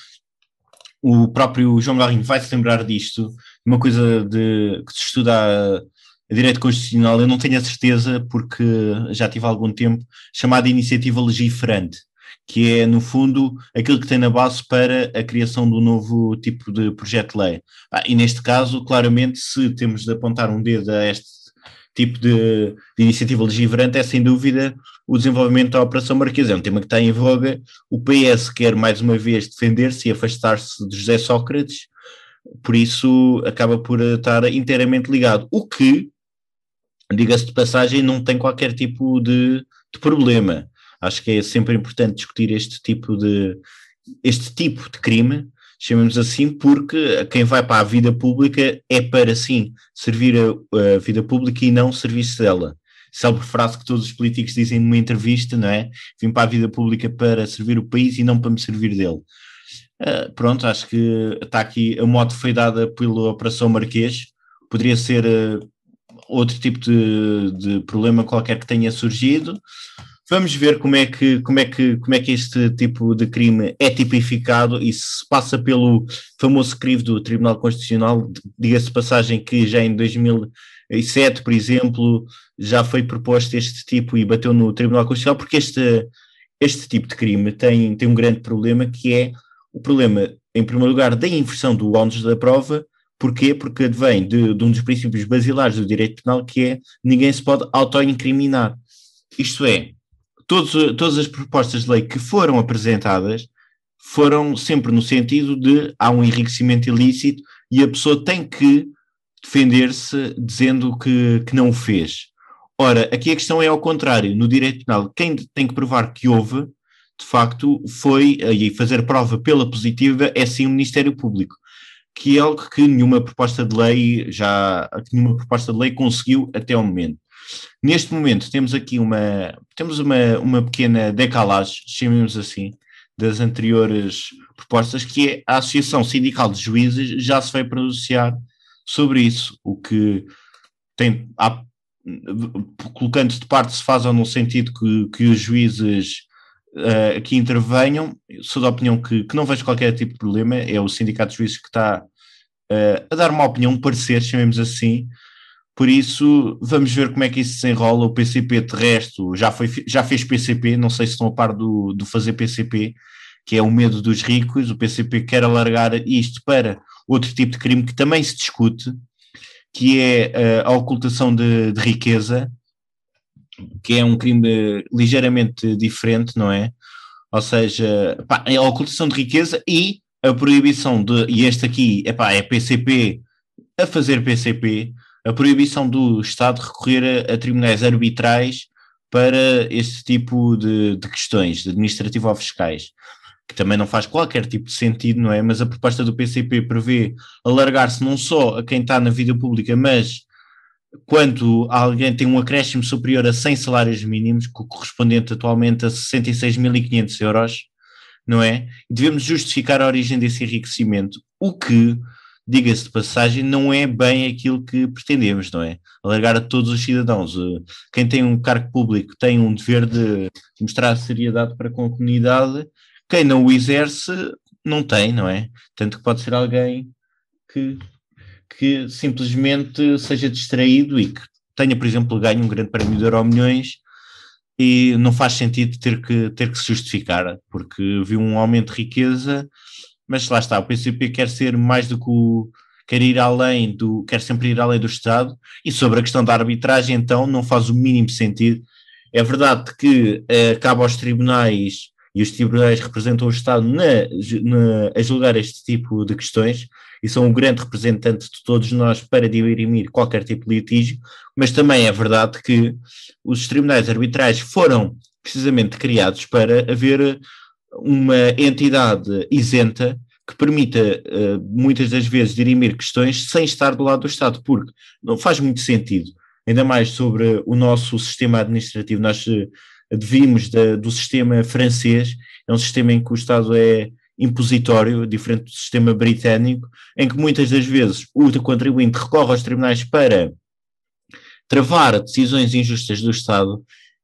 o próprio João Garrinho vai se lembrar disto uma coisa de, que se estuda a direito constitucional, eu não tenho a certeza, porque já tive algum tempo, chamada iniciativa legiferante, que é, no fundo, aquilo que tem na base para a criação do novo tipo de projeto de lei. Ah, e neste caso, claramente, se temos de apontar um dedo a este tipo de, de, iniciativa legiferante é sem dúvida o desenvolvimento da Operação Marquesa. É um tema que está em voga. O PS quer mais uma vez defender-se e afastar-se de José Sócrates, por isso acaba por estar inteiramente ligado. O que, diga-se de passagem, não tem qualquer tipo de, de, problema. Acho que é sempre importante discutir este tipo de este tipo de crime, chamemos assim, porque quem vai para a vida pública é para sim servir a, a vida pública e não servir-se dela. Célebre frase que todos os políticos dizem numa entrevista, não é? Vim para a vida pública para servir o país e não para me servir dele. Uh, pronto, acho que está aqui, a moto foi dada pela Operação Marquês, poderia ser uh, outro tipo de, de, problema qualquer que tenha surgido. Vamos ver como é, que, como, é que, como é que este tipo de crime é tipificado e se passa pelo famoso crivo do Tribunal Constitucional, diga-se passagem que já em 2007, por exemplo, já foi proposto este tipo e bateu no Tribunal Constitucional, porque este, este tipo de crime tem, tem um grande problema que é o problema, em primeiro lugar, da inversão do ónus da prova, porquê? Porque advém de, de um dos princípios basilares do direito penal, que é ninguém se pode auto-incriminar. Isto é, todos, todas as propostas de lei que foram apresentadas foram sempre no sentido de há um enriquecimento ilícito e a pessoa tem que defender-se dizendo que, que não o fez. Ora, aqui a questão é ao contrário. No direito penal, quem tem que provar que houve de facto, foi, e fazer prova pela positiva, é sim o Ministério Público, que é algo que nenhuma proposta de lei já, nenhuma proposta de lei conseguiu até ao momento. Neste momento temos aqui uma, temos uma, uma pequena decalagem, chamemos assim, das anteriores propostas, que é a Associação Sindical de Juízes já se vai pronunciar sobre isso, o que tem, há, colocando de parte se faz ou no sentido que, que os juízes uh, aqui intervenham. Sou da opinião que, que não vejo qualquer tipo de problema. É o Sindicato de Juízes que está uh, a dar uma opinião, um parecer, chamemos assim. Por isso, vamos ver como é que isso se enrola. O PCP, de resto, já, foi, já fez PCP, não sei se estão a par do, do fazer PCP, que é o medo dos ricos. O PCP quer alargar isto para outro tipo de crime que também se discute, que é uh, a ocultação de, de riqueza, que é um crime ligeiramente diferente, não é? Ou seja, pá, é a ocultação de riqueza e a proibição de, e este aqui epá, é PCP a fazer PCP, a proibição do Estado recorrer a, a tribunais arbitrais para este tipo de, de questões, administrativo ou fiscais, que também não faz qualquer tipo de sentido, não é? Mas a proposta do PCP prevê alargar-se não só a quem está na vida pública, mas quando alguém tem um acréscimo superior a 100 salários mínimos, correspondente atualmente a 66.500 euros, não é? Devemos justificar a origem desse enriquecimento, o que, diga-se de passagem, não é bem aquilo que pretendemos, não é? Alargar a todos os cidadãos. Eh, quem tem um cargo público tem um dever de mostrar seriedade para com a comunidade, quem não o exerce não tem, não é? Tanto que pode ser alguém que que simplesmente seja distraído e que tenha, por exemplo, ganho um grande prémio de Euro Milhões e não faz sentido ter que, ter que se justificar, porque viu um aumento de riqueza, mas lá está, o PCP quer ser mais do que o, quer ir além do, quer sempre ir além do Estado, e sobre a questão da arbitragem, então, não faz o mínimo sentido. É verdade que eh, cabe aos tribunais, e os tribunais representam o Estado na, na, a julgar este tipo de questões, e são um grande representante de todos nós para dirimir qualquer tipo de litígio, mas também é verdade que os tribunais arbitrais foram precisamente criados para haver uma entidade isenta que permita uh, muitas das vezes dirimir questões sem estar do lado do Estado, porque não faz muito sentido, ainda mais sobre o nosso sistema administrativo. Nós uh, devimos do sistema francês, é um sistema em que o Estado é impositório, diferente do sistema britânico, em que muitas das vezes o contribuinte recorre aos tribunais para travar decisões injustas do Estado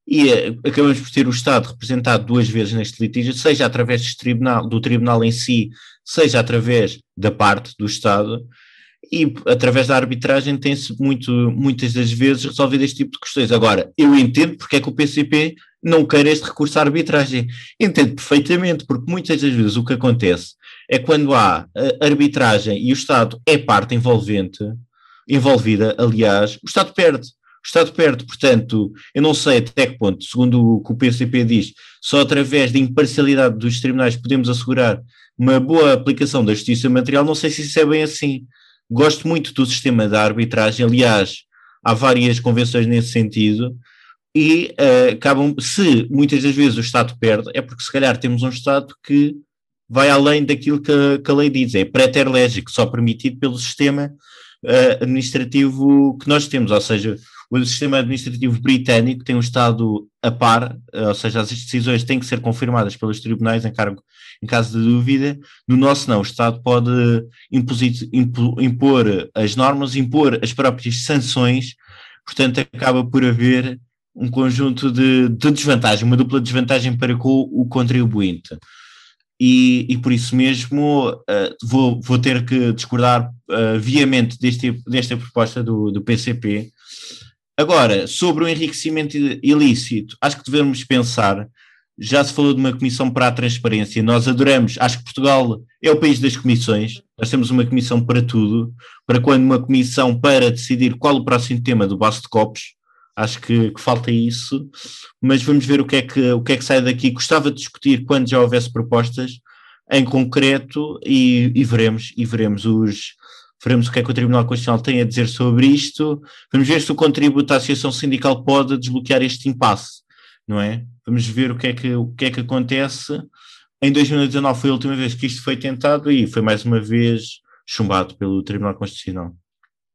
e eh, acabamos por ter o Estado representado duas vezes neste litígio, seja através tribunal, do tribunal em si, seja através da parte do Estado, e através da arbitragem tem-se muitas das vezes resolvido este tipo de questões. Agora, eu entendo porque é que o PCP não quer este recurso à arbitragem. Entendo perfeitamente, porque muitas das vezes o que acontece é quando há arbitragem e o Estado é parte envolvente, envolvida, aliás, o Estado perde. O Estado perde, portanto, eu não sei até que ponto, segundo o que o PCP diz, só através da imparcialidade dos tribunais podemos assegurar uma boa aplicação da justiça material, não sei se isso é bem assim. Gosto muito do sistema da arbitragem, aliás, há várias convenções nesse sentido, e uh, acabam, se muitas das vezes o Estado perde, é porque se calhar temos um Estado que vai além daquilo que, que a lei diz, é pré-terlégico, só permitido pelo sistema uh, administrativo que nós temos, ou seja, o sistema administrativo britânico tem um Estado a par, uh, ou seja, as decisões têm que ser confirmadas pelos tribunais em, cargo, em caso de dúvida, no nosso não, o Estado pode impor as normas, impor as próprias sanções, portanto acaba por haver um conjunto de, de desvantagem, uma dupla desvantagem para com o contribuinte. E, e por isso mesmo uh, vou, vou ter que discordar uh, viamente deste, desta proposta do, do PCP. Agora, sobre o enriquecimento ilícito, acho que devemos pensar, já se falou de uma comissão para a transparência, nós adoramos, acho que Portugal é o país das comissões, nós temos uma comissão para tudo, para quando uma comissão para decidir qual o próximo tema do Baço de Copos, Acho que, que, falta isso, mas vamos ver o que, é que, o que é que sai daqui. Gostava de discutir quando já houvesse propostas em concreto e, e veremos, e veremos os, veremos o que é que o Tribunal Constitucional tem a dizer sobre isto, vamos ver se o contributo da Associação Sindical pode desbloquear este impasse, não é? Vamos ver o que é que, o que, é que acontece. Em 2019 foi a última vez que isto foi tentado e foi mais uma vez chumbado pelo Tribunal Constitucional.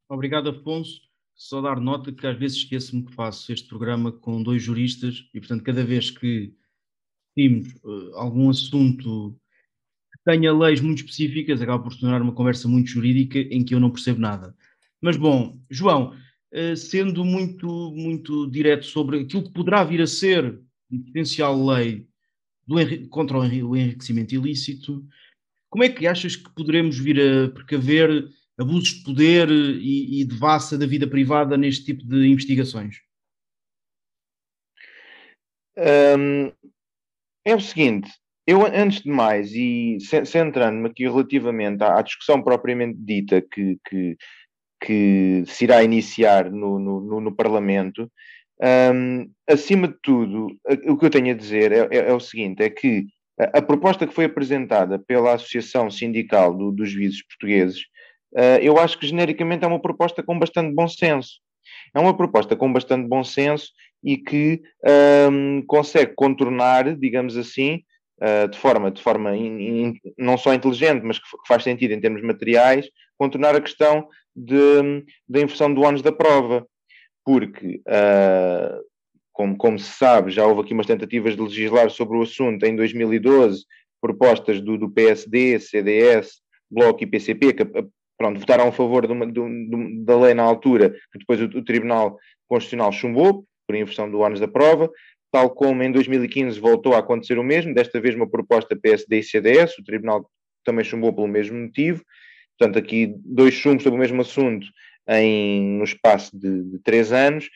Obrigado, Afonso só dar nota que às vezes esqueço-me que faço este programa com dois juristas e, portanto, cada vez que temos uh, algum assunto tenha leis muito específicas, acaba por se tornar uma conversa muito jurídica em que eu não percebo nada. Mas, bom, João, uh, sendo muito, muito direto sobre aquilo que poderá vir a ser potencial lei do, contra o enriquecimento ilícito. Como é que achas que poderemos vir a precaver abusos de poder e, e de vassa da vida privada neste tipo de investigações? É o seguinte, eu antes de mais, e centrando-me aqui relativamente à, à, discussão propriamente dita que, que, que se irá iniciar no, no, no Parlamento, um, acima de tudo, o que eu tenho a dizer é, é, é o seguinte: é que a, a, proposta que foi apresentada pela Associação Sindical do, dos Juízes Portugueses, uh, eu acho que genericamente é uma proposta com bastante bom senso. É uma proposta com bastante bom senso e que um, consegue contornar, digamos assim, uh, de forma, de forma in, in, não só inteligente, mas que, faz sentido em termos materiais, contornar a questão da inversão do ónus da prova. Porque, uh, como, como, se sabe, já houve aqui umas tentativas de legislar sobre o assunto em 2012, propostas do, do PSD, CDS, Bloco e PCP, que ah, pronto, votaram a favor de uma, de, da lei na altura, que depois o, o, Tribunal Constitucional chumbou, por inversão do ônus da prova, tal como em 2015 voltou a acontecer o mesmo, desta vez uma proposta PSD e CDS, o Tribunal também chumbou pelo mesmo motivo, portanto aqui dois chumbos sobre o mesmo assunto em, no espaço de, de três anos.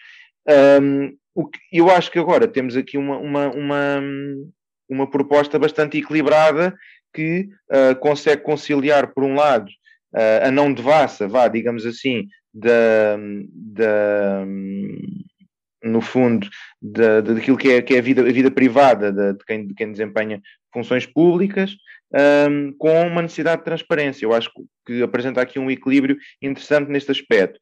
Um, o que, eu acho que agora temos aqui uma, uma, uma, uma proposta bastante equilibrada que uh, consegue conciliar, por um lado, uh, a não devassa, vá, digamos assim, da, da, no fundo, da, daquilo que é, que é a, vida, a vida privada de, de, quem, de quem desempenha funções públicas, um, com uma necessidade de transparência. Eu acho que apresenta aqui um equilíbrio interessante neste aspecto.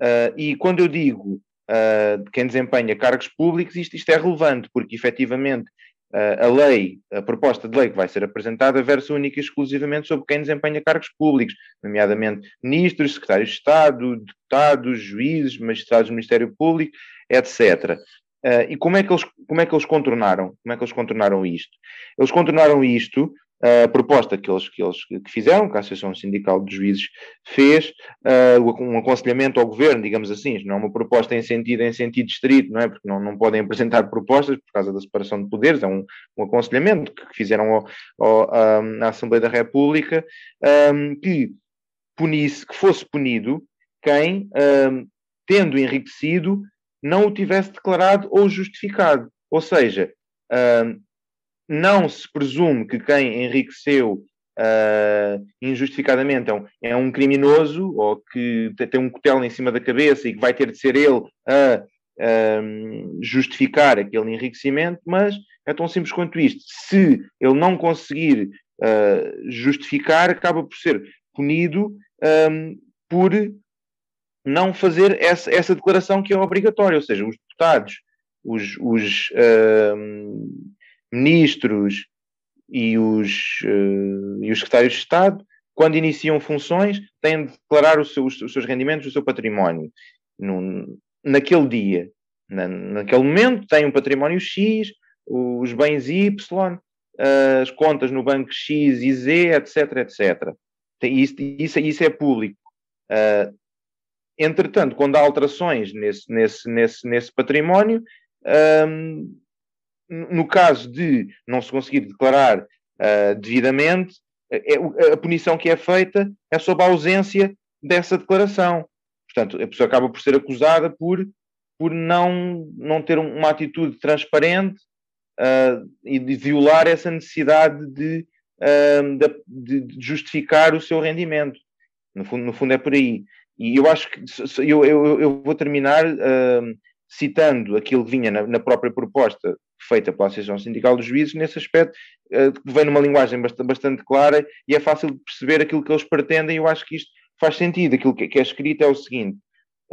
Uh, e quando eu digo uh, de quem desempenha cargos públicos, isto, isto é relevante, porque efetivamente a lei, a proposta de lei que vai ser apresentada, versa única e exclusivamente sobre quem desempenha cargos públicos, nomeadamente ministros, secretários de Estado, deputados, juízes, magistrados do Ministério Público, etc. Uh, e como é, que eles, como é que eles contornaram? Como é que eles contornaram isto? Eles contornaram isto a proposta que eles, que eles que fizeram, que a Associação Sindical de Juízes fez, uh, um aconselhamento ao governo, digamos assim, não é uma proposta em sentido, em sentido estrito, não é? Porque não, não podem apresentar propostas por causa da separação de poderes, é um, um aconselhamento que fizeram ao, ao, à Assembleia da República, um, que punisse, que fosse punido quem, um, tendo enriquecido, não o tivesse declarado ou justificado. Ou seja, não se presume que quem enriqueceu uh, injustificadamente é um, é um, criminoso ou que tem um cutelo em cima da cabeça e que vai ter de ser ele a uh, justificar aquele enriquecimento, mas é tão simples quanto isto. Se ele não conseguir uh, justificar, acaba por ser punido um, por não fazer essa, essa declaração que é obrigatória, ou seja, os deputados, os, os ministros e os, uh, e os secretários de Estado, quando iniciam funções, têm de declarar os seus, os seus rendimentos, o seu património. No, naquele dia, na, naquele momento, têm um património X, os bens Y, uh, as contas no banco X e Z, etc, etc. Isso, isso, isso é público. Uh, entretanto, quando há alterações nesse, nesse, nesse, nesse património, um, no caso de não se conseguir declarar uh, devidamente, é, é, a punição que é feita é sob a ausência dessa declaração. Portanto, a pessoa acaba por ser acusada por, por não, não ter uma atitude transparente uh, e de violar essa necessidade de, uh, de, de, justificar o seu rendimento. No fundo, no fundo é por aí. E eu acho que eu, eu, eu vou terminar uh, citando aquilo que vinha na, na, própria proposta feita pela Associação Sindical dos Juízes, nesse aspecto, uh, vem numa linguagem bastante, bastante, clara e é fácil de perceber aquilo que eles pretendem. Eu acho que isto faz sentido. Aquilo que, é escrito é o seguinte: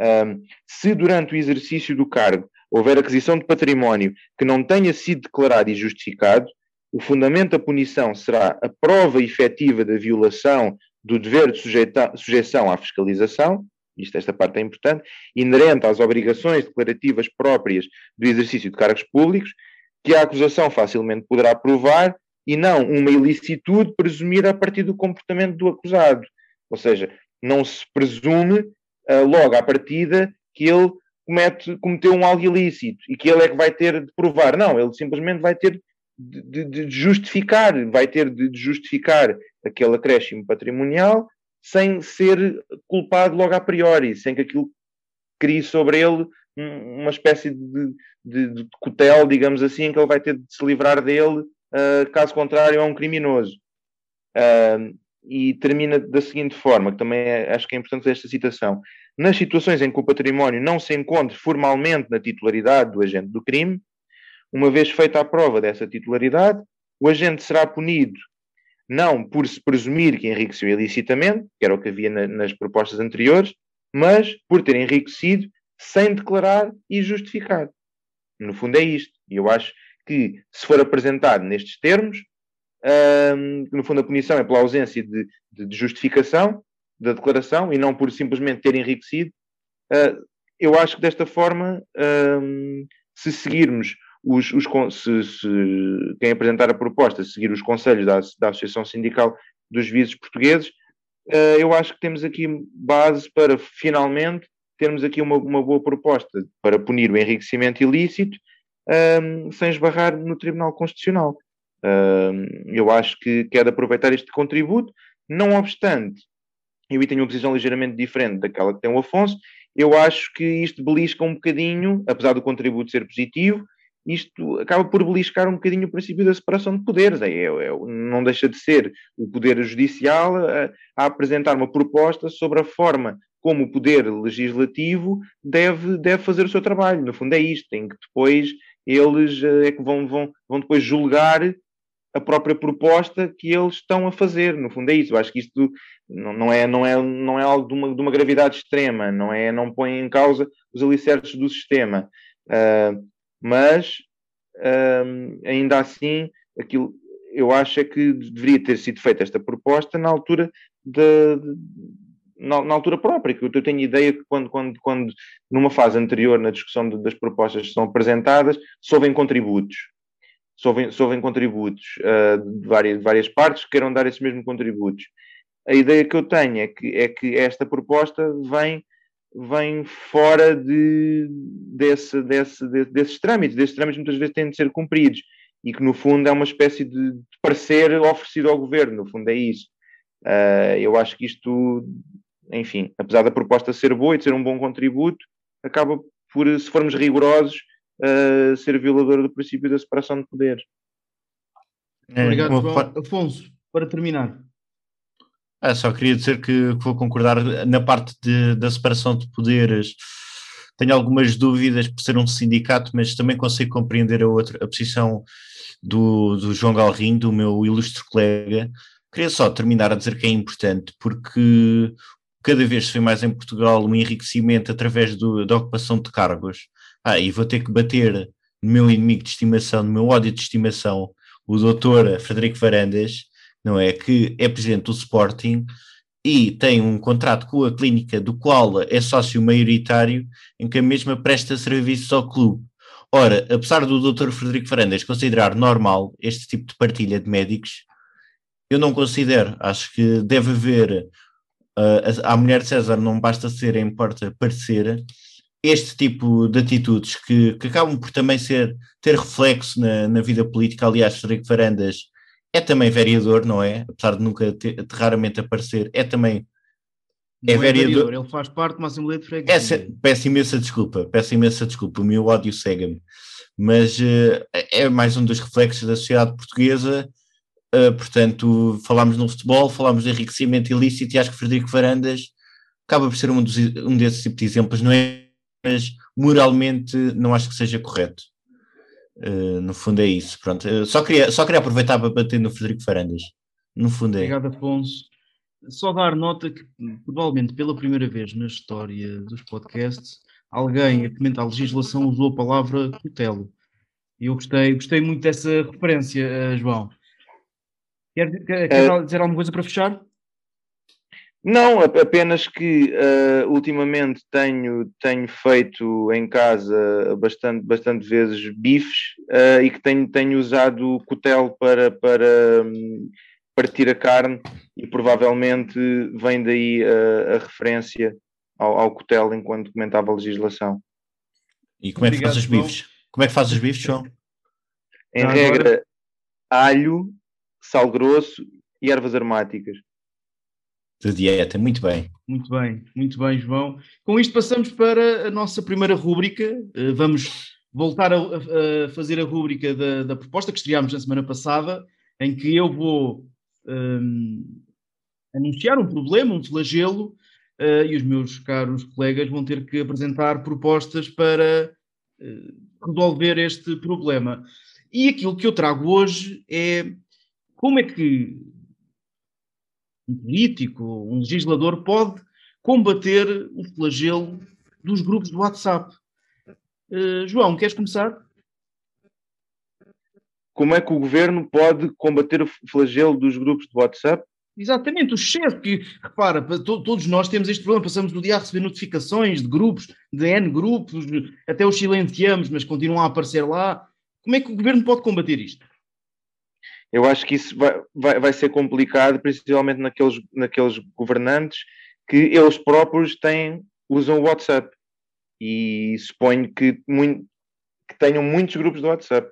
um, se durante o exercício do cargo houver aquisição de património que não tenha sido declarado e justificado, o fundamento da punição será a prova efetiva da violação do dever de sujeita, sujeição à fiscalização, isto, esta parte é importante, inerente às obrigações declarativas próprias do exercício de cargos públicos, que a acusação facilmente poderá provar e não uma ilicitude presumida a partir do comportamento do acusado. Ou seja, não se presume uh, logo à partida que ele comete, cometeu um algo ilícito e que ele é que vai ter de provar. Não, ele simplesmente vai ter de, de, justificar, vai ter de justificar aquele acréscimo patrimonial sem ser culpado logo a priori, sem que aquilo crie sobre ele uma espécie de, de, de cutel, digamos assim, que ele vai ter de se livrar dele, uh, caso contrário, é um criminoso. Uh, e termina da seguinte forma, que também é, acho que é importante esta citação. Nas situações em que o património não se encontre formalmente na titularidade do agente do crime, uma vez feita a prova dessa titularidade, o agente será punido não por se presumir que enriqueceu ilicitamente, que era o que havia na, nas propostas anteriores, mas por ter enriquecido sem declarar e justificar. No fundo é isto. E eu acho que, se for apresentado nestes termos, hum, no fundo a punição é pela ausência de, de, de, justificação da declaração e não por simplesmente ter enriquecido, uh, eu acho que desta forma, se seguirmos os, os se, se, quem apresentar a proposta seguir os conselhos da, da Associação Sindical dos Juízes Portugueses, uh, eu acho que temos aqui base para finalmente termos aqui uma, uma boa proposta para punir o enriquecimento ilícito um, sem esbarrar no Tribunal Constitucional. Um, eu acho que, que de aproveitar este contributo, não obstante, eu tenho uma posição ligeiramente diferente daquela que tem o Afonso, eu acho que isto belisca um bocadinho, apesar do contributo ser positivo, isto acaba por beliscar um bocadinho o princípio da separação de poderes. É, é, é não deixa de ser o Poder Judicial a, a, apresentar uma proposta sobre a forma como o Poder Legislativo deve, deve fazer o seu trabalho. No fundo é isto, tem que depois eles eh, é que vão, vão, vão depois julgar a própria proposta que eles estão a fazer. No fundo é isso. Eu acho que isto não, é, não, é, não é algo de uma, de uma gravidade extrema, não, é, não põe em causa os alicerces do sistema. Uh, mas um, ainda assim, aquilo, eu acho é que deveria ter sido feita esta proposta na altura de na, na, altura própria, que eu tenho ideia que quando, quando, quando numa fase anterior na discussão de, das propostas que são apresentadas, soubem contributos. Soubem, soubem contributos uh, de, várias, de várias partes que queiram dar esses mesmos contributos. A ideia que eu tenho é que, é que esta proposta vem vem fora de, desse, desse, de, desses trâmites. Desses trâmites muitas vezes têm de ser cumpridos e que, no fundo, é uma espécie de, de parecer oferecido ao governo. No fundo, é isso. Uh, eu acho que isto, enfim, apesar da proposta ser boa e de ser um bom contributo, acaba por, se formos rigorosos, uh, ser violador do princípio da separação de poderes. É, Obrigado, João. Afonso, para terminar. Ah, só queria dizer que vou concordar na parte de, da separação de poderes. Tenho algumas dúvidas por ser um sindicato, mas também consigo compreender a, outra, a posição do, do João Galrinho, do meu ilustre colega. Queria só terminar a dizer que é importante, porque cada vez se vê mais em Portugal um enriquecimento através do, da ocupação de cargos. Ah, e vou ter que bater no meu inimigo de estimação, no meu ódio de estimação, o doutor Frederico Varandas, não é? Que é presidente do Sporting e tem um contrato com a clínica do qual é sócio maioritário, em que a mesma presta serviços ao clube. Ora, apesar do Dr. Frederico Fernandes considerar normal este tipo de partilha de médicos, eu não considero. Acho que deve haver. Uh, a mulher de César não basta ser, importa parecer. Este tipo de atitudes que, que acabam por também ser, ter reflexo na, na vida política. Aliás, Frederico Farandas é também vereador, não é? Apesar de nunca ter, de raramente aparecer, é também. É, é vereador. vereador. Ele faz parte de uma Assembleia de Freguesia. É, peço imensa desculpa, peço imensa desculpa, o meu ódio cega-me. Mas uh, é mais um dos reflexos da sociedade portuguesa. Uh, portanto, falámos no futebol, falámos de enriquecimento ilícito e acho que Frederico Varandas acaba por ser um, dos, um desses tipos de exemplos, não é? Mas moralmente não acho que seja correto. Uh, no fundo é isso. Pronto. Uh, só, queria, só queria aproveitar para bater no Frederico Farandas. No fundo é. Obrigado, Afonso. Só dar nota que, provavelmente pela primeira vez na história dos podcasts, alguém a comentar a legislação usou a palavra tutelo. E eu gostei, gostei muito dessa referência, uh, João. Quer, quer, quer dizer alguma coisa para fechar? Não, apenas que uh, ultimamente tenho, tenho feito em casa bastante, bastante vezes bifes uh, e que tenho, tenho usado o cotel para, para um, partir a carne e provavelmente vem daí a, a referência ao, ao cotel enquanto comentava a legislação. E como é que fazes os bifes? Como é que fazes os bifes, João? Em regra, alho, sal grosso e ervas aromáticas. De dieta, muito bem. Muito bem, muito bem, João. Com isto passamos para a nossa primeira rúbrica. Eh, vamos voltar a, a fazer a rúbrica da, da, proposta que estreámos na semana passada, em que eu vou um, anunciar um problema, um flagelo, uh, e os meus caros colegas vão ter que apresentar propostas para uh, resolver este problema. E aquilo que eu trago hoje é como é que um político, um legislador pode combater o flagelo dos grupos de WhatsApp. Uh, João, queres começar? Como é que o governo pode combater o flagelo dos grupos de WhatsApp? Exatamente, o chefe que, repara, todos nós temos este problema, passamos o dia a receber notificações de grupos, de N grupos, até os silenciamos, mas continuam a aparecer lá. Como é que o governo pode combater isto? Eu acho que isso vai, vai, vai ser complicado, principalmente naqueles, naqueles governantes que eles próprios têm, usam o WhatsApp. E suponho que, muito, que tenham muitos grupos de WhatsApp,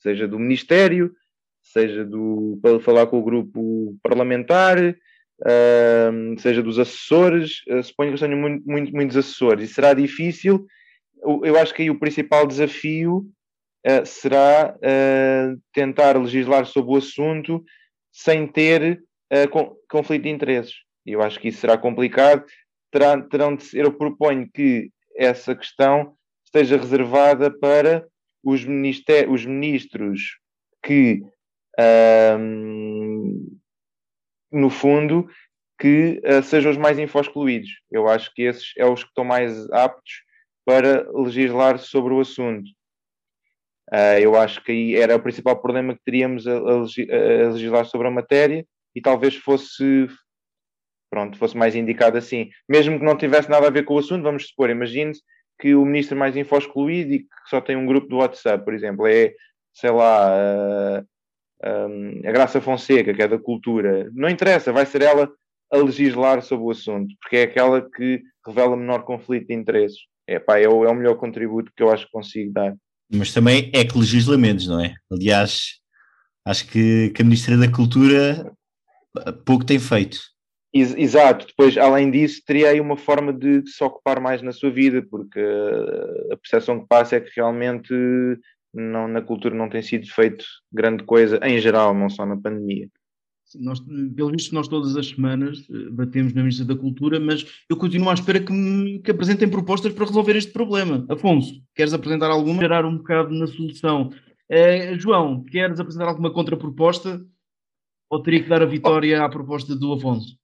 seja do Ministério, seja do, para falar com o grupo parlamentar, uh, seja dos assessores. Uh, suponho que tenham muito, muito, muitos assessores e será difícil. Eu acho que aí o principal desafio uh, será uh, tentar legislar sobre o assunto sem ter uh, conflito de interesses. Eu acho que isso será complicado. Terá, terão de eu proponho que essa questão esteja reservada para os, os ministros que, no fundo, que uh, sejam os mais infoscluídos. Eu acho que esses é os que estão mais aptos para legislar sobre o assunto. Uh, eu acho que aí era o principal problema que teríamos a, a, legislar sobre a matéria e talvez fosse pronto, fosse mais indicado assim. Mesmo que não tivesse nada a ver com o assunto, vamos supor, imagine-se que o ministro mais info-excluído e que só tem um grupo do WhatsApp, por exemplo, é, sei lá, a, a Graça Fonseca, que é da cultura. Não interessa, vai ser ela a legislar sobre o assunto, porque é aquela que revela menor conflito de interesses. É, pá, é, o, é o melhor contributo que eu acho que consigo dar. Mas também é que legislamentos, não é? Aliás, acho que, que a Ministra da Cultura pouco tem feito. Exato, depois, além disso, teria aí uma forma de, de, se ocupar mais na sua vida, porque a percepção que passa é que realmente não, na cultura não tem sido feito grande coisa, em geral, não só na pandemia. Nós, pelo visto, nós todas as semanas eh, batemos na Ministra da Cultura, mas eu continuo à espera que, me, que apresentem propostas para resolver este problema. Afonso, queres apresentar alguma? Gerar um bocado na solução. Uh, João, queres apresentar alguma contraproposta? Ou teria que dar a vitória à proposta do Afonso?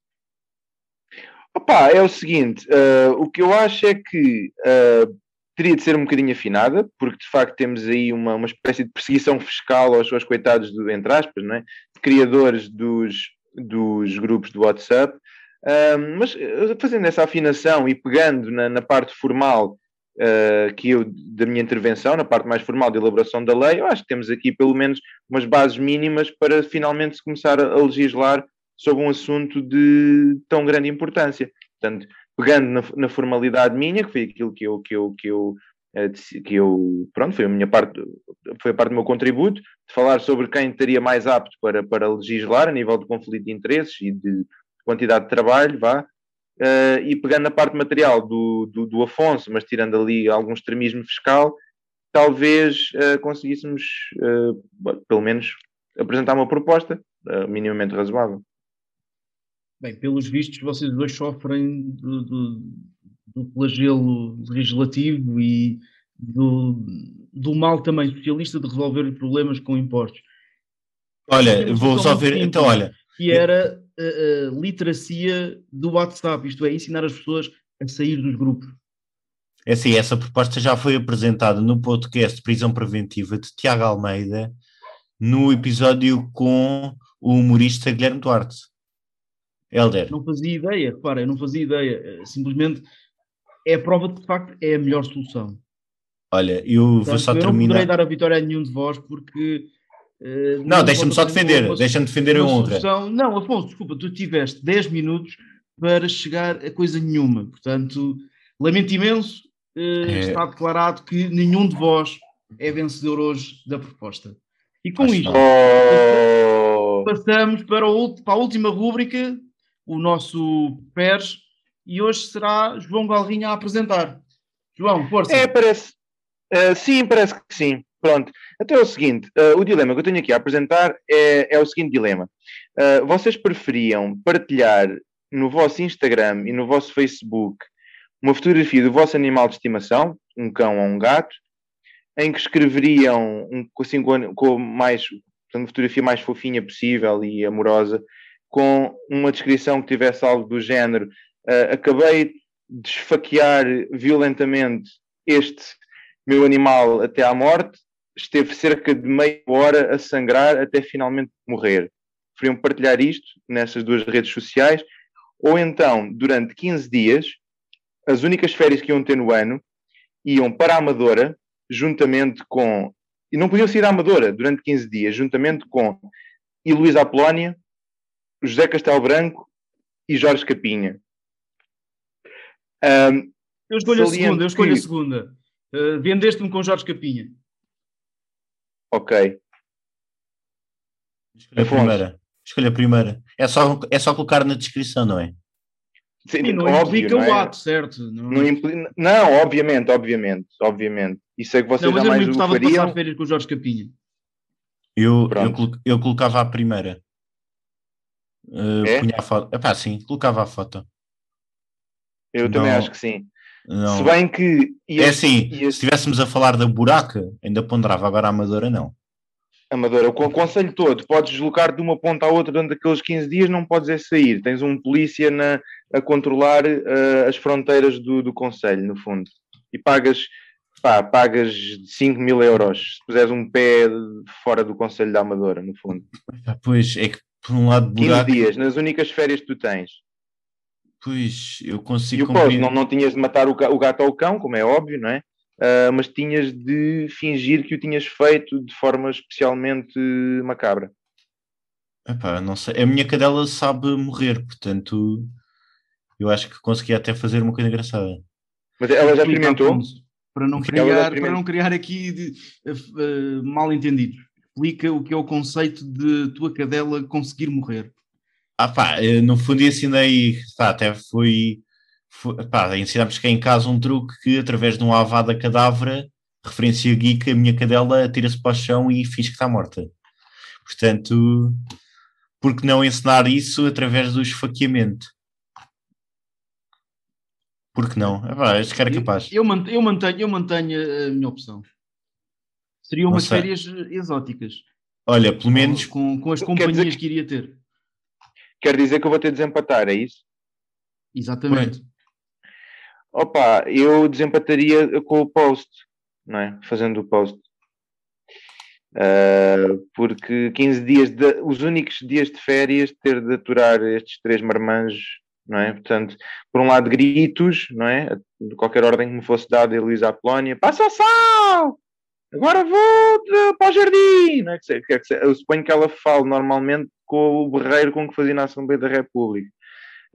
Opa, é o seguinte, uh, o que eu acho é que uh, teria de ser um bocadinho afinada, porque de facto temos aí uma, uma espécie de perseguição fiscal aos seus coitados, do, entre aspas, não é? Criadores dos, dos grupos do WhatsApp. Um, mas eh, fazendo essa afinação e pegando na, na parte formal uh, que eu, da minha intervenção, na parte mais formal de elaboração da lei, eu acho que temos aqui pelo menos umas bases mínimas para finalmente se começar a, a legislar sobre um assunto de tão grande importância. Portanto, pegando na, na, formalidade minha, que foi aquilo que eu, que eu, que eu, que eu, pronto, foi a minha parte, foi a parte do meu contributo, de falar sobre quem estaria mais apto para, para legislar a nível de conflito de interesses e de quantidade de trabalho, vá, uh, e pegando na parte material do, do, do, Afonso, mas tirando ali algum extremismo fiscal, talvez uh, conseguíssemos, uh, pelo menos, apresentar uma proposta minimamente razoável. Bem, pelos vistos, vocês dois sofrem do, do flagelo legislativo e do, do mal também socialista de resolver problemas com impostos. Olha, vou só ver, simples, então olha. Que era a, a, literacia do WhatsApp, isto é, ensinar as pessoas a sair dos grupos. É assim, essa proposta já foi apresentada no podcast Prisão Preventiva de Tiago Almeida, no episódio com o humorista Guilherme Duarte. Helder. Não fazia ideia, repara, eu não fazia ideia. Simplesmente é a prova de que, de facto, é a melhor solução. Olha, eu Portanto, vou só eu terminar. Eu não poderei dar a vitória a nenhum de vós porque. Uh, não, não deixa-me só defender, deixa-me defender a honra. Não, Afonso, desculpa, tu tiveste 10 minutos para chegar a coisa nenhuma. Portanto, lamento imenso, uh, é... está declarado que nenhum de vós é vencedor hoje da proposta. E com Acho isto, Oh, passamos para, o para a última rúbrica, o nosso PERS, e hoje será João Galrinha a apresentar. João, força. é, parece. eh, sim, parece que sim. Pronto. Até é o seguinte: eh, o dilema que eu tenho aqui a apresentar é, é o seguinte dilema. Eh, vocês preferiam partilhar no vosso Instagram e no vosso Facebook uma fotografia do vosso animal de estimação, um cão ou um gato, em que escreveriam um, assim, com, mais, portanto, uma fotografia mais fofinha possível e amorosa, com uma descrição que tivesse algo do género: eh, acabei de esfaquear violentamente este meu animal até à morte, esteve cerca de meia hora a sangrar até finalmente morrer. Preferiam partilhar isto nessas duas redes sociais, ou então, durante 15 dias, as únicas férias que iam ter no ano iam para a Amadora, juntamente com. E não podiam sair da Amadora durante 15 dias, juntamente com Luísa Apolónia, José Castelo Branco e Jorge Capinha. Ahm, eu escolho a segunda, eu escolho a que- segunda. Uh, Vendeste-me com Jorge Capinha. ok. Escolha a primeira. Escolha a primeira. É só, é só colocar na descrição, não é? Sim, E não óbvio, implica não é? o ato, certo? Não, Não, impli- não, obviamente, obviamente, obviamente. Isso é que vocês Não, eu não jamais o importava de passar férias com o Jorge Capinha. Eu, eu, eu colocava a primeira. Uh, É? punha a foto. Epá, sim, colocava a foto. Eu também Não. acho que sim. Não. Se bem que. e É este- assim, e se este- estivéssemos a falar da buraca, ainda ponderava agora a Amadora, não. Amadora, o conselho todo, podes deslocar de uma ponta à outra durante aqueles 15 dias, não podes é sair. Tens um polícia na- a controlar eh, as fronteiras do, do conselho, no fundo. E pagas, pá, pagas 5 mil euros se puseres um pé fora do conselho da Amadora, no fundo. Pois, é que por um lado 15 buraco, dias, nas únicas férias que tu tens. Pois, eu E consigo o pós, compreender. não, não tinhas de matar o, ga- o gato ou o cão, como é óbvio, não é? Ah, mas tinhas de fingir que o tinhas feito de forma especialmente macabra. Epá, não sei. A minha cadela sabe morrer, portanto, eu acho que conseguia até fazer uma coisa engraçada. Mas ela já experimentou? Para não, criar, para não criar aqui de, eh, eh, mal entendidos. Explica o que é o conceito de tua cadela conseguir morrer. Ah pá, eh, no fundo ensinei, pá, até foi, foi pá, ensinámos cá em casa um truque que através de um avada cadáver, referência geek, a minha cadela atira-se para o chão e finge que está morta. Portanto, por que não ensinar isso através do esfaqueamento? Por que não? Ah, pá, este cara é capaz. Eu, eu mantenho, eu mantenho a minha opção. Seriam umas férias eh, exóticas. Olha, pelo menos, Com, com as companhias dizer que iria ter. Quer dizer que eu vou ter de desempatar, é isso? Exatamente. Opa, eu desempataria com o post, não é? Fazendo o post. Ah, porque 15 dias, de- os únicos dias de férias, ter de aturar estes três marmanjos, não é? Portanto, por um lado, gritos, não é? De qualquer ordem que me fosse dada, Elisa Apolónia, passa o sal! Agora vou de- para o jardim! Não é? Que que que eu suponho que ela fale normalmente com o berreiro com que fazia na Assembleia da República.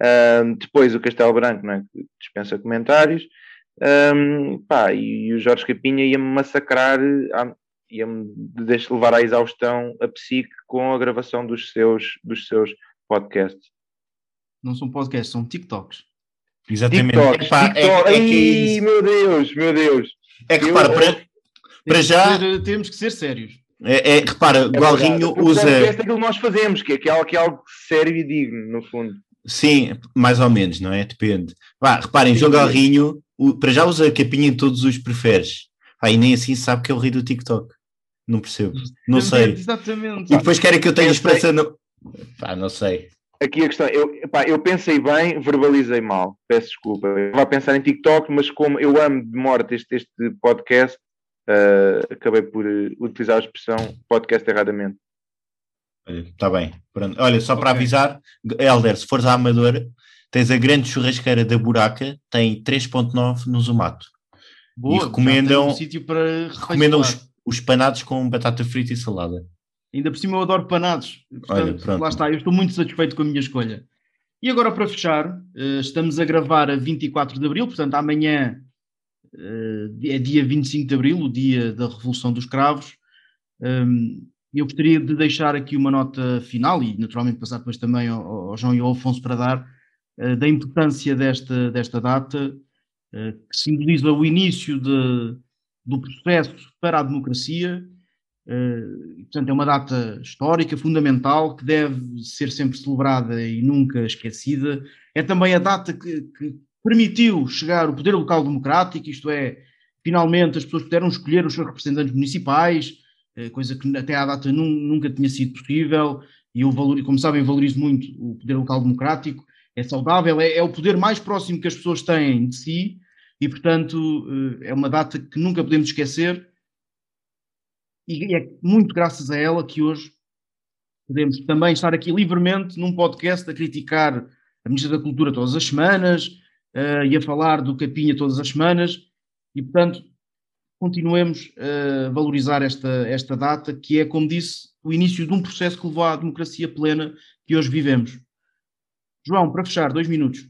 Ahm, depois o Castelo Branco, não é? que dispensa comentários. Ahm, pá, e o Jorge Capinha ia-me massacrar, ah, ia-me deixar levar à exaustão a psique com a gravação dos seus, dos seus podcasts. Não são podcasts, são TikToks. exatamente. TikToks, Epá, é, TikTok. é que é Ai, meu Deus, meu Deus. É que Eu- repara, para, para já, temos que ser sérios. É, é, repara, É o Galrinho verdade. O usa. é aquilo que nós fazemos, que é, que é algo, que é algo sério e digno, no fundo. Sim, mais ou menos, não é? Depende. Vá, reparem, João. Galrinho, o- para já usa a capinha em todos os preferes. E nem assim sabe que é o rei do TikTok. Não percebo. Não sei. Exatamente. E depois querem que eu tenha Eu esperança no. Pá, não sei. Aqui a questão, eu, pá, eu pensei bem, verbalizei mal, peço desculpa. Eu estava a pensar em TikTok, mas como eu amo de morte este, este podcast, ah, acabei por eh, utilizar a expressão podcast erradamente. Está bem. Pronto. Olha, só para avisar, Helder, se fores à Amadora, tens a grande churrasqueira da Buraca, tem 3.9 no Zumato. Boa, e recomendam- um sítio para Recomendam os, os panados com batata frita e salada. Ainda por cima eu adoro panados. Portanto, Olha, pronto. lá está, eu estou muito satisfeito com a minha escolha. E agora para fechar, eh, estamos a gravar a 24 de Abril, portanto amanhã é dia 25 de Abril, o dia da Revolução dos Cravos. Hum, eu gostaria de deixar aqui uma nota final e naturalmente passar depois também ao, João e ao Afonso para dar uh, da importância desta, desta data uh, que simboliza o início de, do processo para a democracia. Portanto, é uma data histórica, fundamental, que deve ser sempre celebrada e nunca esquecida. É também a data que, que permitiu chegar o poder local democrático, isto é, finalmente as pessoas puderam escolher os seus representantes municipais, eh, coisa que até à data nunca tinha sido possível, e eu, valorizo, como sabem, valorizo muito o poder local democrático, é saudável, é, é, o poder mais próximo que as pessoas têm de si, e portanto eh, é uma data que nunca podemos esquecer, e é muito graças a ela que hoje podemos também estar aqui livremente num podcast a criticar a Ministra da Cultura todas as semanas uh, e a falar do Capinha todas as semanas, e portanto continuemos a valorizar esta, esta data, que é, como disse, o início de um processo que levou à democracia plena que hoje vivemos. João, para fechar, dois minutos.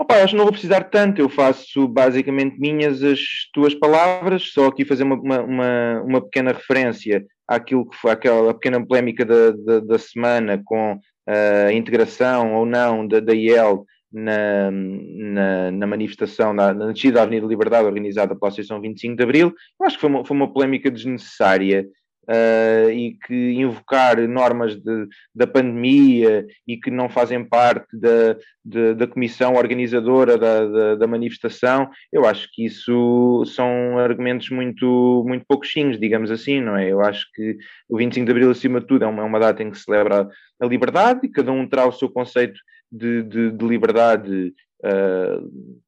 Opa, acho que não vou precisar tanto, eu faço basicamente minhas as tuas palavras, só aqui fazer uma, uma, uma pequena referência àquilo que foi aquela pequena polémica da, da, da semana com a integração ou não da, da IEL na, na, na, manifestação, na, na descida da Avenida Liberdade, organizada pela Associação 25 de Abril. Eu acho que foi uma, foi uma polémica desnecessária uh, e que invocar normas de, da pandemia e que não fazem parte da, de, da comissão organizadora da, da, da, manifestação, eu acho que isso são argumentos muito, muito pouquinhos, digamos assim, não é? Eu acho que o 25 de Abril, acima de tudo, é uma, é uma data em que se celebra a liberdade e cada um terá o seu conceito de, de, de liberdade uh,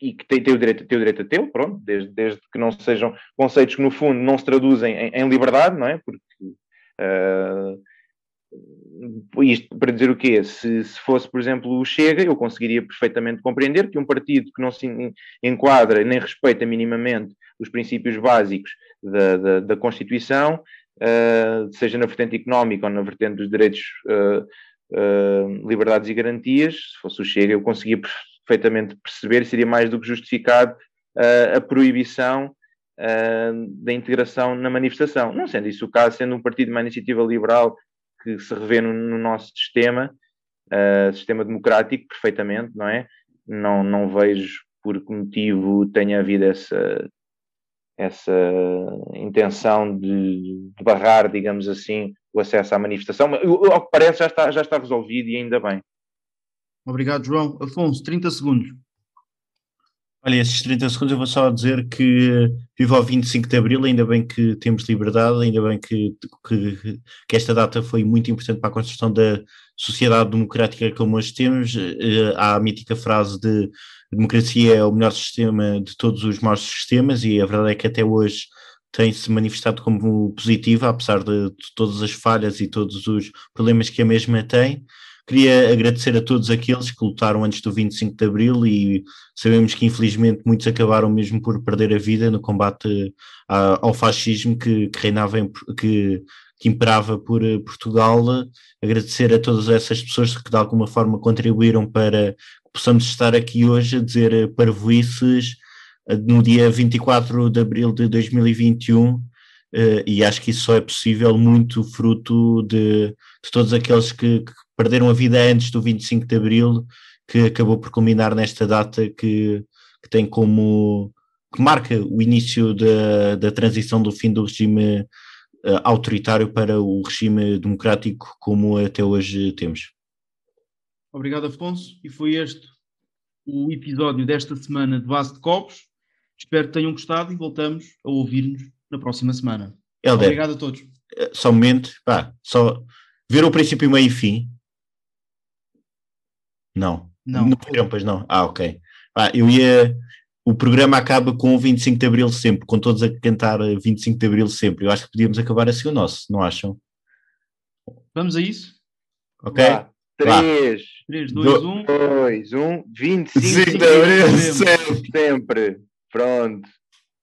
e que tem, tem, o direito, tem o direito a tê-lo, pronto, desde, desde que não sejam conceitos que no fundo não se traduzem em, em liberdade, não é? Porque uh, isto para dizer o quê? Se, se, fosse, por exemplo, o Chega, eu conseguiria perfeitamente compreender que um partido que não se enquadra nem respeita minimamente os princípios básicos da, da, da Constituição, uh, seja na vertente económica ou na vertente dos direitos uh, liberdades e garantias, se fosse o Chega, eu conseguia perfeitamente perceber, seria mais do que justificado uh, a proibição uh, da integração na manifestação. Não sendo isso o caso, sendo um partido de uma iniciativa liberal que se revê no, no nosso sistema, sistema democrático, perfeitamente, não é? Não, não vejo por que motivo tenha havido essa, essa intenção de, de, barrar, digamos assim, o acesso à manifestação. Mas, ao que parece, já está, já está resolvido e ainda bem. Obrigado, João. Afonso, 30 segundos. Olha, esses 30 segundos eu vou só dizer que viva o 25 de Abril, ainda bem que temos liberdade, ainda bem que, que, que, esta data foi muito importante para a construção da sociedade democrática como hoje temos. Eh, há a mítica frase de democracia é o melhor sistema de todos os maus sistemas e a verdade é que até hoje tem-se manifestado como positiva, apesar de, de todas as falhas e todos os problemas que a mesma tem. Queria agradecer a todos aqueles que lutaram antes do 25 de Abril e sabemos que infelizmente muitos acabaram mesmo por perder a vida no combate ao fascismo que, que reinava, em, que, que imperava por eh, Portugal. Agradecer a todas essas pessoas que de alguma forma contribuíram para possamos estar aqui hoje a dizer eh, parvoices eh, no dia 24 de abril de 2021 e acho que isso só é possível muito fruto de, de todos aqueles que, que, perderam a vida antes do 25 de abril, que acabou por culminar nesta data que, que tem como que marca o início da, da transição do fim do regime autoritário para o regime democrático como até hoje temos. Obrigado, Afonso. E foi este o episódio desta semana de Base de Copos. Espero que tenham gostado e voltamos a ouvir-nos na próxima semana. Helder, Obrigado a todos. Eh, só um momento, pá, só ver o princípio, meio e fim. Não. Não. Não pois não. Ah, ok. Ah, eu ia o programa acaba com o 25 de Abril sempre, com todos a cantar 25 de Abril sempre. Eu acho que podíamos acabar assim o nosso, não acham? Vamos a isso? Ok? 3, 3, 2, 1. 2, 1, 25 de Abril sempre. sempre. Pronto.